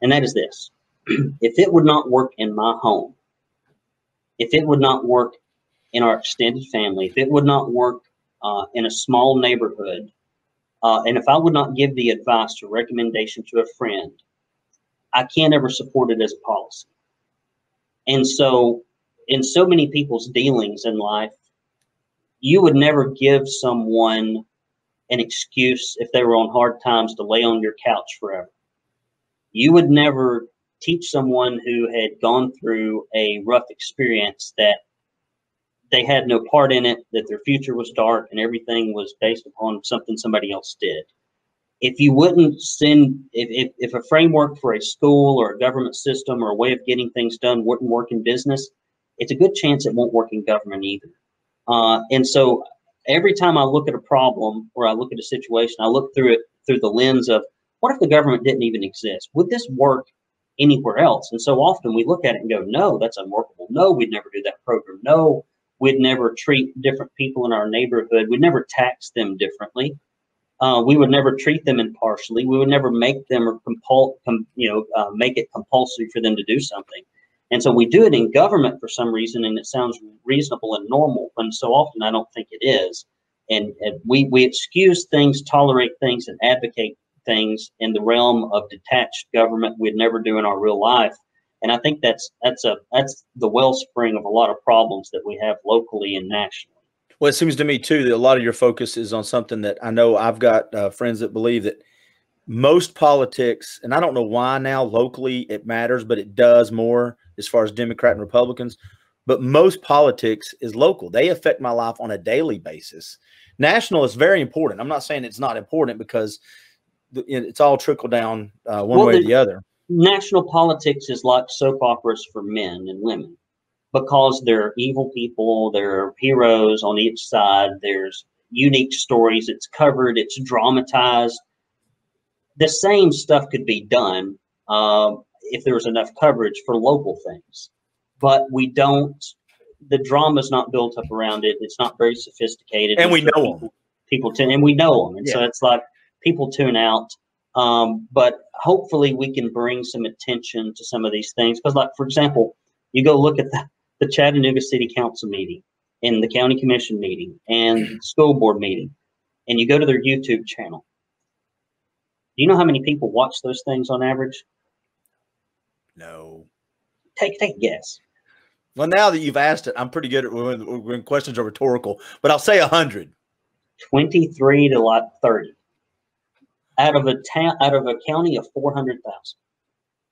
[SPEAKER 2] and that is this: if it would not work in my home, if it would not work in our extended family, if it would not work uh, in a small neighborhood, uh, and if I would not give the advice or recommendation to a friend, I can't ever support it as a policy. And so, in so many people's dealings in life, you would never give someone an excuse if they were on hard times to lay on your couch forever. You would never teach someone who had gone through a rough experience that they had no part in it, that their future was dark and everything was based upon something somebody else did. If you wouldn't send, if, if, if a framework for a school or a government system or a way of getting things done wouldn't work in business, it's a good chance it won't work in government either. Uh, and so every time I look at a problem or I look at a situation, I look through it through the lens of what if the government didn't even exist? Would this work anywhere else? And so often we look at it and go, no, that's unworkable. No, we'd never do that program. No, we'd never treat different people in our neighborhood. We'd never tax them differently. Uh, we would never treat them impartially. We would never make them or compul, com, you know, uh, make it compulsory for them to do something. And so we do it in government for some reason, and it sounds reasonable and normal. When so often I don't think it is. And, and we we excuse things, tolerate things, and advocate things in the realm of detached government we'd never do in our real life. And I think that's that's a that's the wellspring of a lot of problems that we have locally and nationally.
[SPEAKER 1] Well, it seems to me too that a lot of your focus is on something that I know I've got uh, friends that believe that most politics, and I don't know why now locally it matters, but it does more as far as Democrat and Republicans. But most politics is local. They affect my life on a daily basis. National is very important. I'm not saying it's not important because it's all trickle down uh, one
[SPEAKER 2] Well,
[SPEAKER 1] way or
[SPEAKER 2] the-
[SPEAKER 1] the other.
[SPEAKER 2] national politics is like soap operas for men and women because there are evil people, there are heroes on each side, there's unique stories, it's covered, it's dramatized. The same stuff could be done um, if there was enough coverage for local things, but we don't. The drama's not built up around it. It's not very sophisticated,
[SPEAKER 1] And we
[SPEAKER 2] know
[SPEAKER 1] know 'em.
[SPEAKER 2] people, People tune, and we know them, and so it's like people tune out. Um, but hopefully we can bring some attention to some of these things. Because, like, for example, you go look at the, the Chattanooga City Council meeting and the County Commission meeting and school board meeting, and you go to their YouTube channel. Do you know how many people watch those things on average?
[SPEAKER 1] No.
[SPEAKER 2] Take take a guess.
[SPEAKER 1] Well, now that you've asked it, I'm pretty good at when, when questions are rhetorical, but I'll say a hundred.
[SPEAKER 2] 23 to like 30 out of a town out of a county of 400,000.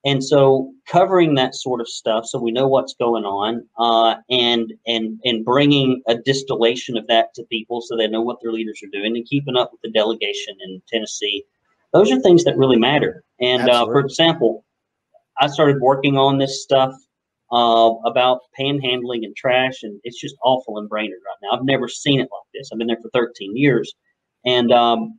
[SPEAKER 2] And so covering that sort of stuff so we know what's going on uh, and and and bringing a distillation of that to people so they know what their leaders are doing and keeping up with the delegation in Tennessee. Those are things that really matter. And uh, for example, I started working on this stuff uh, about panhandling and trash, and it's just awful in Brainerd right now. I've never seen it like this. I've been there for 13 years, and um,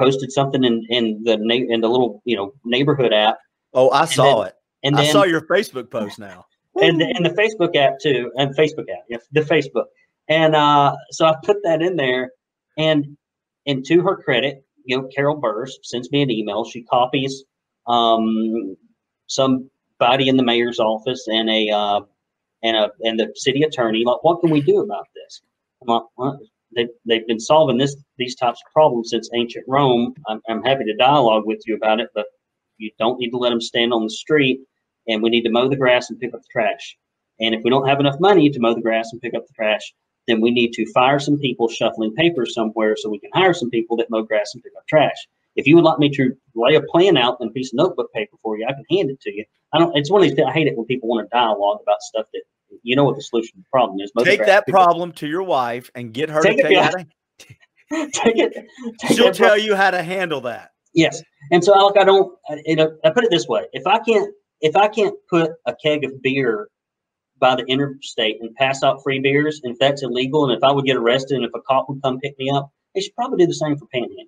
[SPEAKER 2] posted something in in the na- in the little you know neighborhood app,
[SPEAKER 1] Oh, I saw it.
[SPEAKER 2] and
[SPEAKER 1] I saw your Facebook post now.
[SPEAKER 2] and the, and the Facebook app too, and Facebook app, yes, the Facebook, and uh, so I put that in there, and and to her credit, you know, Carol Berz sends me an email. She copies um, somebody in the mayor's office and a uh, and a and the city attorney. Like, what can we do about this? I'm like, well, they, they've been solving this these types of problems since ancient Rome. I'm, I'm happy to dialogue with you about it, but you don't need to let them stand on the street. And we need to mow the grass and pick up the trash. And if we don't have enough money to mow the grass and pick up the trash, then we need to fire some people shuffling papers somewhere so we can hire some people that mow grass and pick up trash. If you would like me to lay a plan out in a piece of notebook paper for you, I can hand it to you. I don't. It's one of these. I hate it when people want to dialogue about stuff that you know what the solution to the problem is.
[SPEAKER 1] Take that problem to your wife and get her to
[SPEAKER 2] it,
[SPEAKER 1] tell you
[SPEAKER 2] yeah.
[SPEAKER 1] how to.
[SPEAKER 2] take it. Take
[SPEAKER 1] She'll tell you how to handle that.
[SPEAKER 2] Yes, and so Alec, I don't, I- you know, I put it this way: if I can't, if I can't put a keg of beer by the interstate and pass out free beers, and if that's illegal, and if I would get arrested, and if a cop would come pick me up, they should probably do the same for panhandling.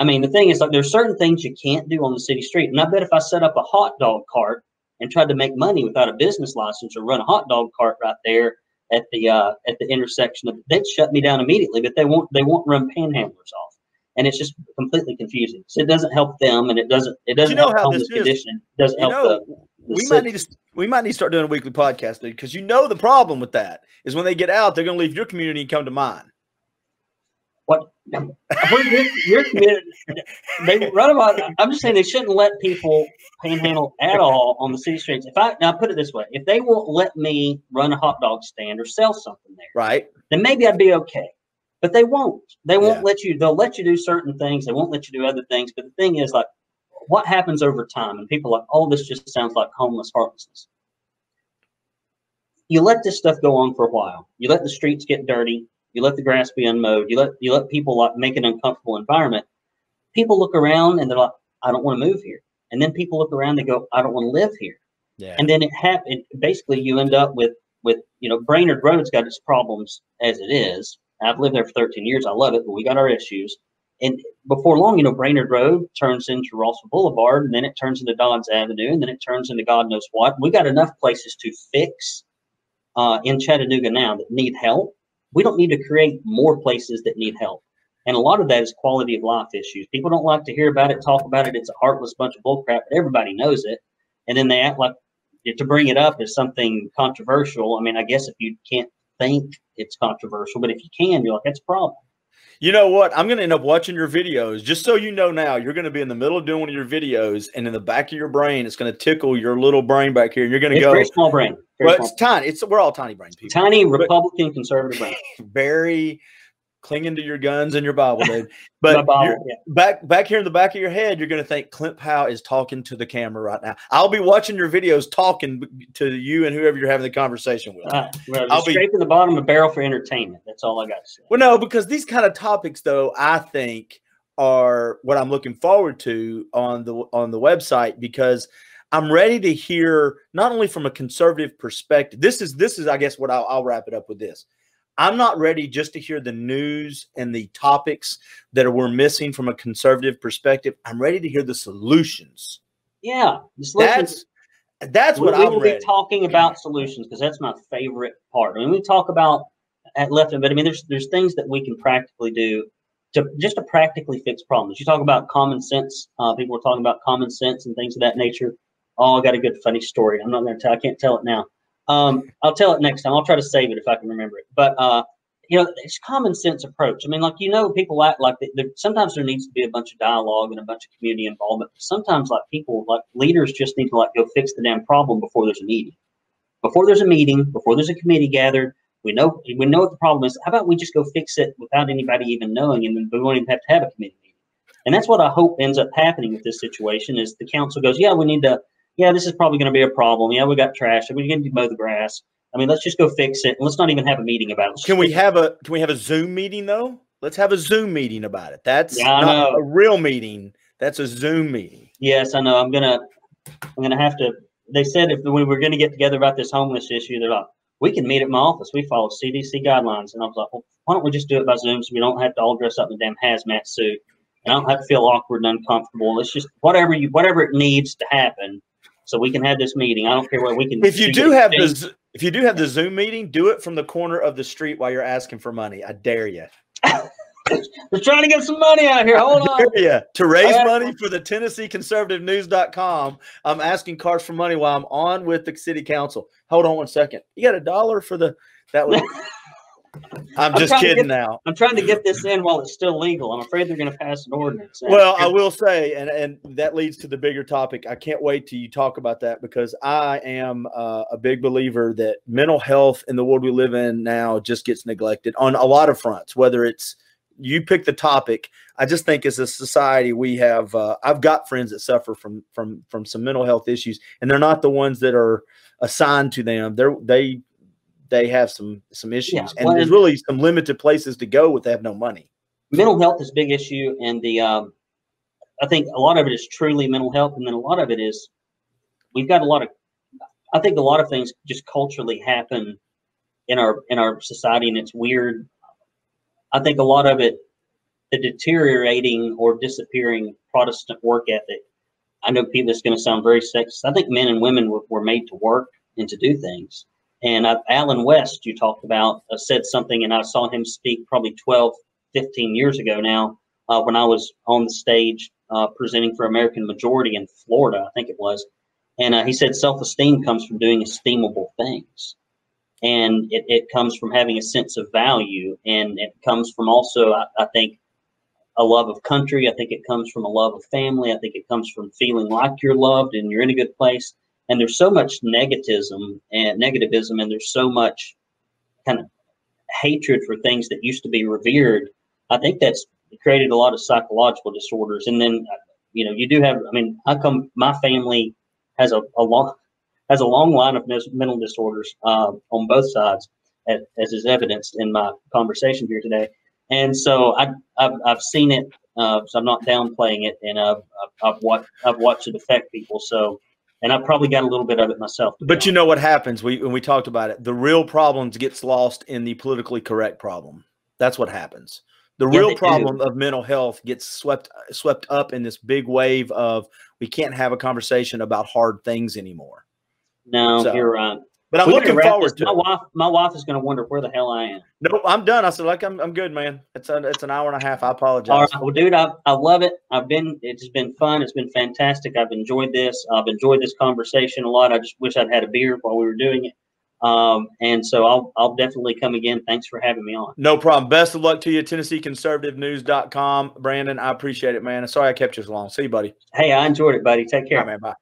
[SPEAKER 2] I mean, the thing is, like, there's certain things you can't do on the city street, and I bet if I set up a hot dog cart and tried to make money without a business license or run a hot dog cart right there at the uh, at the intersection of, they'd shut me down immediately. But they won't they won't run panhandlers off and it's just completely confusing. So it doesn't help them, and it doesn't it doesn't you
[SPEAKER 1] know
[SPEAKER 2] help
[SPEAKER 1] how this is?
[SPEAKER 2] condition. It doesn't
[SPEAKER 1] You
[SPEAKER 2] help
[SPEAKER 1] know,
[SPEAKER 2] the, the
[SPEAKER 1] we might need to we might need to start doing a weekly podcast, dude, because you know the problem with that is when they get out, they're going to leave your community and come to mine.
[SPEAKER 2] What Where your, your community. They run about. I'm just saying they shouldn't let people panhandle at all on the city streets. If I now put it this way, if they won't let me run a hot dog stand or sell something there,
[SPEAKER 1] Right?
[SPEAKER 2] then maybe I'd be okay. But they won't. They won't
[SPEAKER 1] Yeah.
[SPEAKER 2] let you. They'll let you do certain things. They won't let you do other things. But the thing is, like, what happens over time? And people are like, oh, this just sounds like homeless heartlessness. You let this stuff go on for a while. You let the streets get dirty. You let the grass be unmowed. You let you let people like make an uncomfortable environment. People look around and they're like, I don't want to move here. And then people look around and go, I don't want to live here
[SPEAKER 1] Yeah.
[SPEAKER 2] and then it happened. Basically, you end up with with you know Brainerd Road's got its problems as it is. I've lived there for 13 years. I love it, but we got our issues. And before long, you know, Brainerd Road turns into Rossville Boulevard, and then it turns into Dodds Avenue, and then it turns into God knows what. We got enough places to fix uh, in Chattanooga now that need help. We don't need to create more places that need help. And a lot of that is quality of life issues. People don't like to hear about it, talk about it. It's a heartless bunch of bullcrap, but everybody knows it. And then they act like to bring it up as something controversial. I mean, I guess if you can't think it's controversial, but if you can, you're like, that's a problem.
[SPEAKER 1] You know what? I'm going to end up watching your videos. Just so you know now, you're going to be in the middle of doing one of your videos, and in the back of your brain, it's going to tickle your little brain back here, and you're going to
[SPEAKER 2] It's
[SPEAKER 1] go.
[SPEAKER 2] very small brain. Very
[SPEAKER 1] Well,
[SPEAKER 2] small.
[SPEAKER 1] it's tiny. It's we're all tiny brain people.
[SPEAKER 2] Tiny Republican conservative brain.
[SPEAKER 1] Very clinging to your guns and your Bible, dude. But
[SPEAKER 2] Bible, yeah.
[SPEAKER 1] back back here in the back of your head, you're going to think Colin Powell is talking to the camera right now. I'll be watching your videos, talking to you and whoever you're having the conversation with.
[SPEAKER 2] Well,
[SPEAKER 1] I'll be-
[SPEAKER 2] scraping the bottom of the barrel for entertainment. That's all I got to say.
[SPEAKER 1] Well, no, because these kind of topics, though, I think are what I'm looking forward to on the on the website because I'm ready to hear not only from a conservative perspective. This is this is, I guess, what I'll, I'll wrap it up with this. I'm not ready just to hear the news and the topics that we're missing from a conservative perspective. I'm ready to hear the solutions.
[SPEAKER 2] Yeah.
[SPEAKER 1] That's that's
[SPEAKER 2] we,
[SPEAKER 1] what
[SPEAKER 2] we
[SPEAKER 1] I'm
[SPEAKER 2] will
[SPEAKER 1] ready.
[SPEAKER 2] be talking about solutions because that's my favorite part. I mean, we talk about at left, and but I mean, there's there's things that we can practically do to just to practically fix problems. You talk about common sense. Uh, people are talking about common sense and things of that nature. Oh, I got a good funny story. I'm not going to tell. I can't tell it now. Um, I'll tell it next time. I'll try to save it if I can remember it. But uh, you know, it's common sense approach. I mean, like you know, people act like they, there, sometimes there needs to be a bunch of dialogue and a bunch of community involvement. Sometimes, like people, like leaders, just need to like go fix the damn problem before there's a meeting. Before there's a meeting, before there's a committee gathered, we know we know what the problem is. How about we just go fix it without anybody even knowing, and then we won't even have to have a committee. And that's what I hope ends up happening with this situation. Is the council goes, yeah, we need to, yeah, this is probably going to be a problem. Yeah, we got trash. We need to mow the grass. I mean, let's just go fix it. Let's not even have a meeting about it. Let's
[SPEAKER 1] Can we
[SPEAKER 2] fix it.
[SPEAKER 1] have a can we have a Zoom meeting though? Let's have a Zoom meeting about it. That's
[SPEAKER 2] Yeah,
[SPEAKER 1] not a real meeting. That's a Zoom meeting.
[SPEAKER 2] Yes, I know. I'm gonna, I'm gonna have to. They said if we were gonna get together about this homeless issue, they're like, we can meet at my office. We follow CDC guidelines, and I was like, well, why don't we just do it by Zoom so we don't have to all dress up in a damn hazmat suit, and I don't have to feel awkward and uncomfortable. It's just whatever you, whatever it needs to happen, so we can have this meeting. I don't care what we can.
[SPEAKER 1] If you do have the if you do have the Zoom meeting, do it from the corner of the street while you're asking for money. I dare you.
[SPEAKER 2] We're trying to get some money out here. Hold on.
[SPEAKER 1] Yeah, to raise money for the Tennessee Conservative News.com. I'm asking cards for money while I'm on with the city council. Hold on one second. You got a dollar for the that was I'm, just kidding
[SPEAKER 2] get,
[SPEAKER 1] now.
[SPEAKER 2] I'm trying to get this in while it's still legal. I'm afraid they're going to pass an ordinance.
[SPEAKER 1] Well, I will say, and and that leads to the bigger topic. I can't wait till you talk about that because I am uh, a big believer that mental health in the world we live in now just gets neglected on a lot of fronts. Whether it's you pick the topic, I just think as a society we have. Uh, I've got friends that suffer from from from some mental health issues, and they're not the ones that are assigned to them. They're they they have some some issues, yeah, and there's really some limited places to go with they have no money.
[SPEAKER 2] Mental health is a big issue, and the um, I think a lot of it is truly mental health, and then a lot of it is we've got a lot of. I think a lot of things just culturally happen in our in our society, and it's weird. I think a lot of it, the deteriorating or disappearing Protestant work ethic. I know people. It's going to sound very sexist. I think men and women were, were made to work and to do things and uh, Allen West, you talked about, uh, said something, and I saw him speak probably 12, 15 years ago now uh, when I was on the stage uh, presenting for American Majority in Florida, I think it was. And uh, he said self esteem comes from doing esteemable things. And it, it comes from having a sense of value. And it comes from also, I, I think, a love of country. I think it comes from a love of family. I think it comes from feeling like you're loved and you're in a good place and there's so much negativism and negativism and there's so much kind of hatred for things that used to be revered i think that's created a lot of psychological disorders. And then you know you do have i mean i come my family has a, a long has a long line of mental disorders uh, on both sides as, as, is evidenced in my conversation here today. And so I, have I've seen it uh, so i'm not downplaying it and I've, I've, I've watched i've watched it affect people. So and I probably got a little bit of it myself.
[SPEAKER 1] But you know what happens? We when we talked about it, the real problems gets lost in the politically correct problem. That's what happens. The yeah, real problem do. of mental health gets swept swept up in this big wave of we can't have a conversation about hard things anymore.
[SPEAKER 2] No, so, you're right.
[SPEAKER 1] But I'm looking forward this. to
[SPEAKER 2] my it. wife. My wife is going to wonder where the hell I am.
[SPEAKER 1] Nope, I'm done. I said, like, I'm, I'm good, man. It's a, it's an hour and a half. I apologize.
[SPEAKER 2] All right, well, dude, I, I love it. I've been. It's been fun. It's been fantastic. I've enjoyed this. I've enjoyed this conversation a lot. I just wish I'd had a beer while we were doing it. Um, and so I'll I'll definitely come again. Thanks for having me on.
[SPEAKER 1] No problem. Best of luck to you, TennesseeConservativeNews.com. Brandon, I appreciate it, man. Sorry I kept you so long. See you, buddy.
[SPEAKER 2] Hey, I enjoyed it, buddy. Take care.
[SPEAKER 1] man. Bye.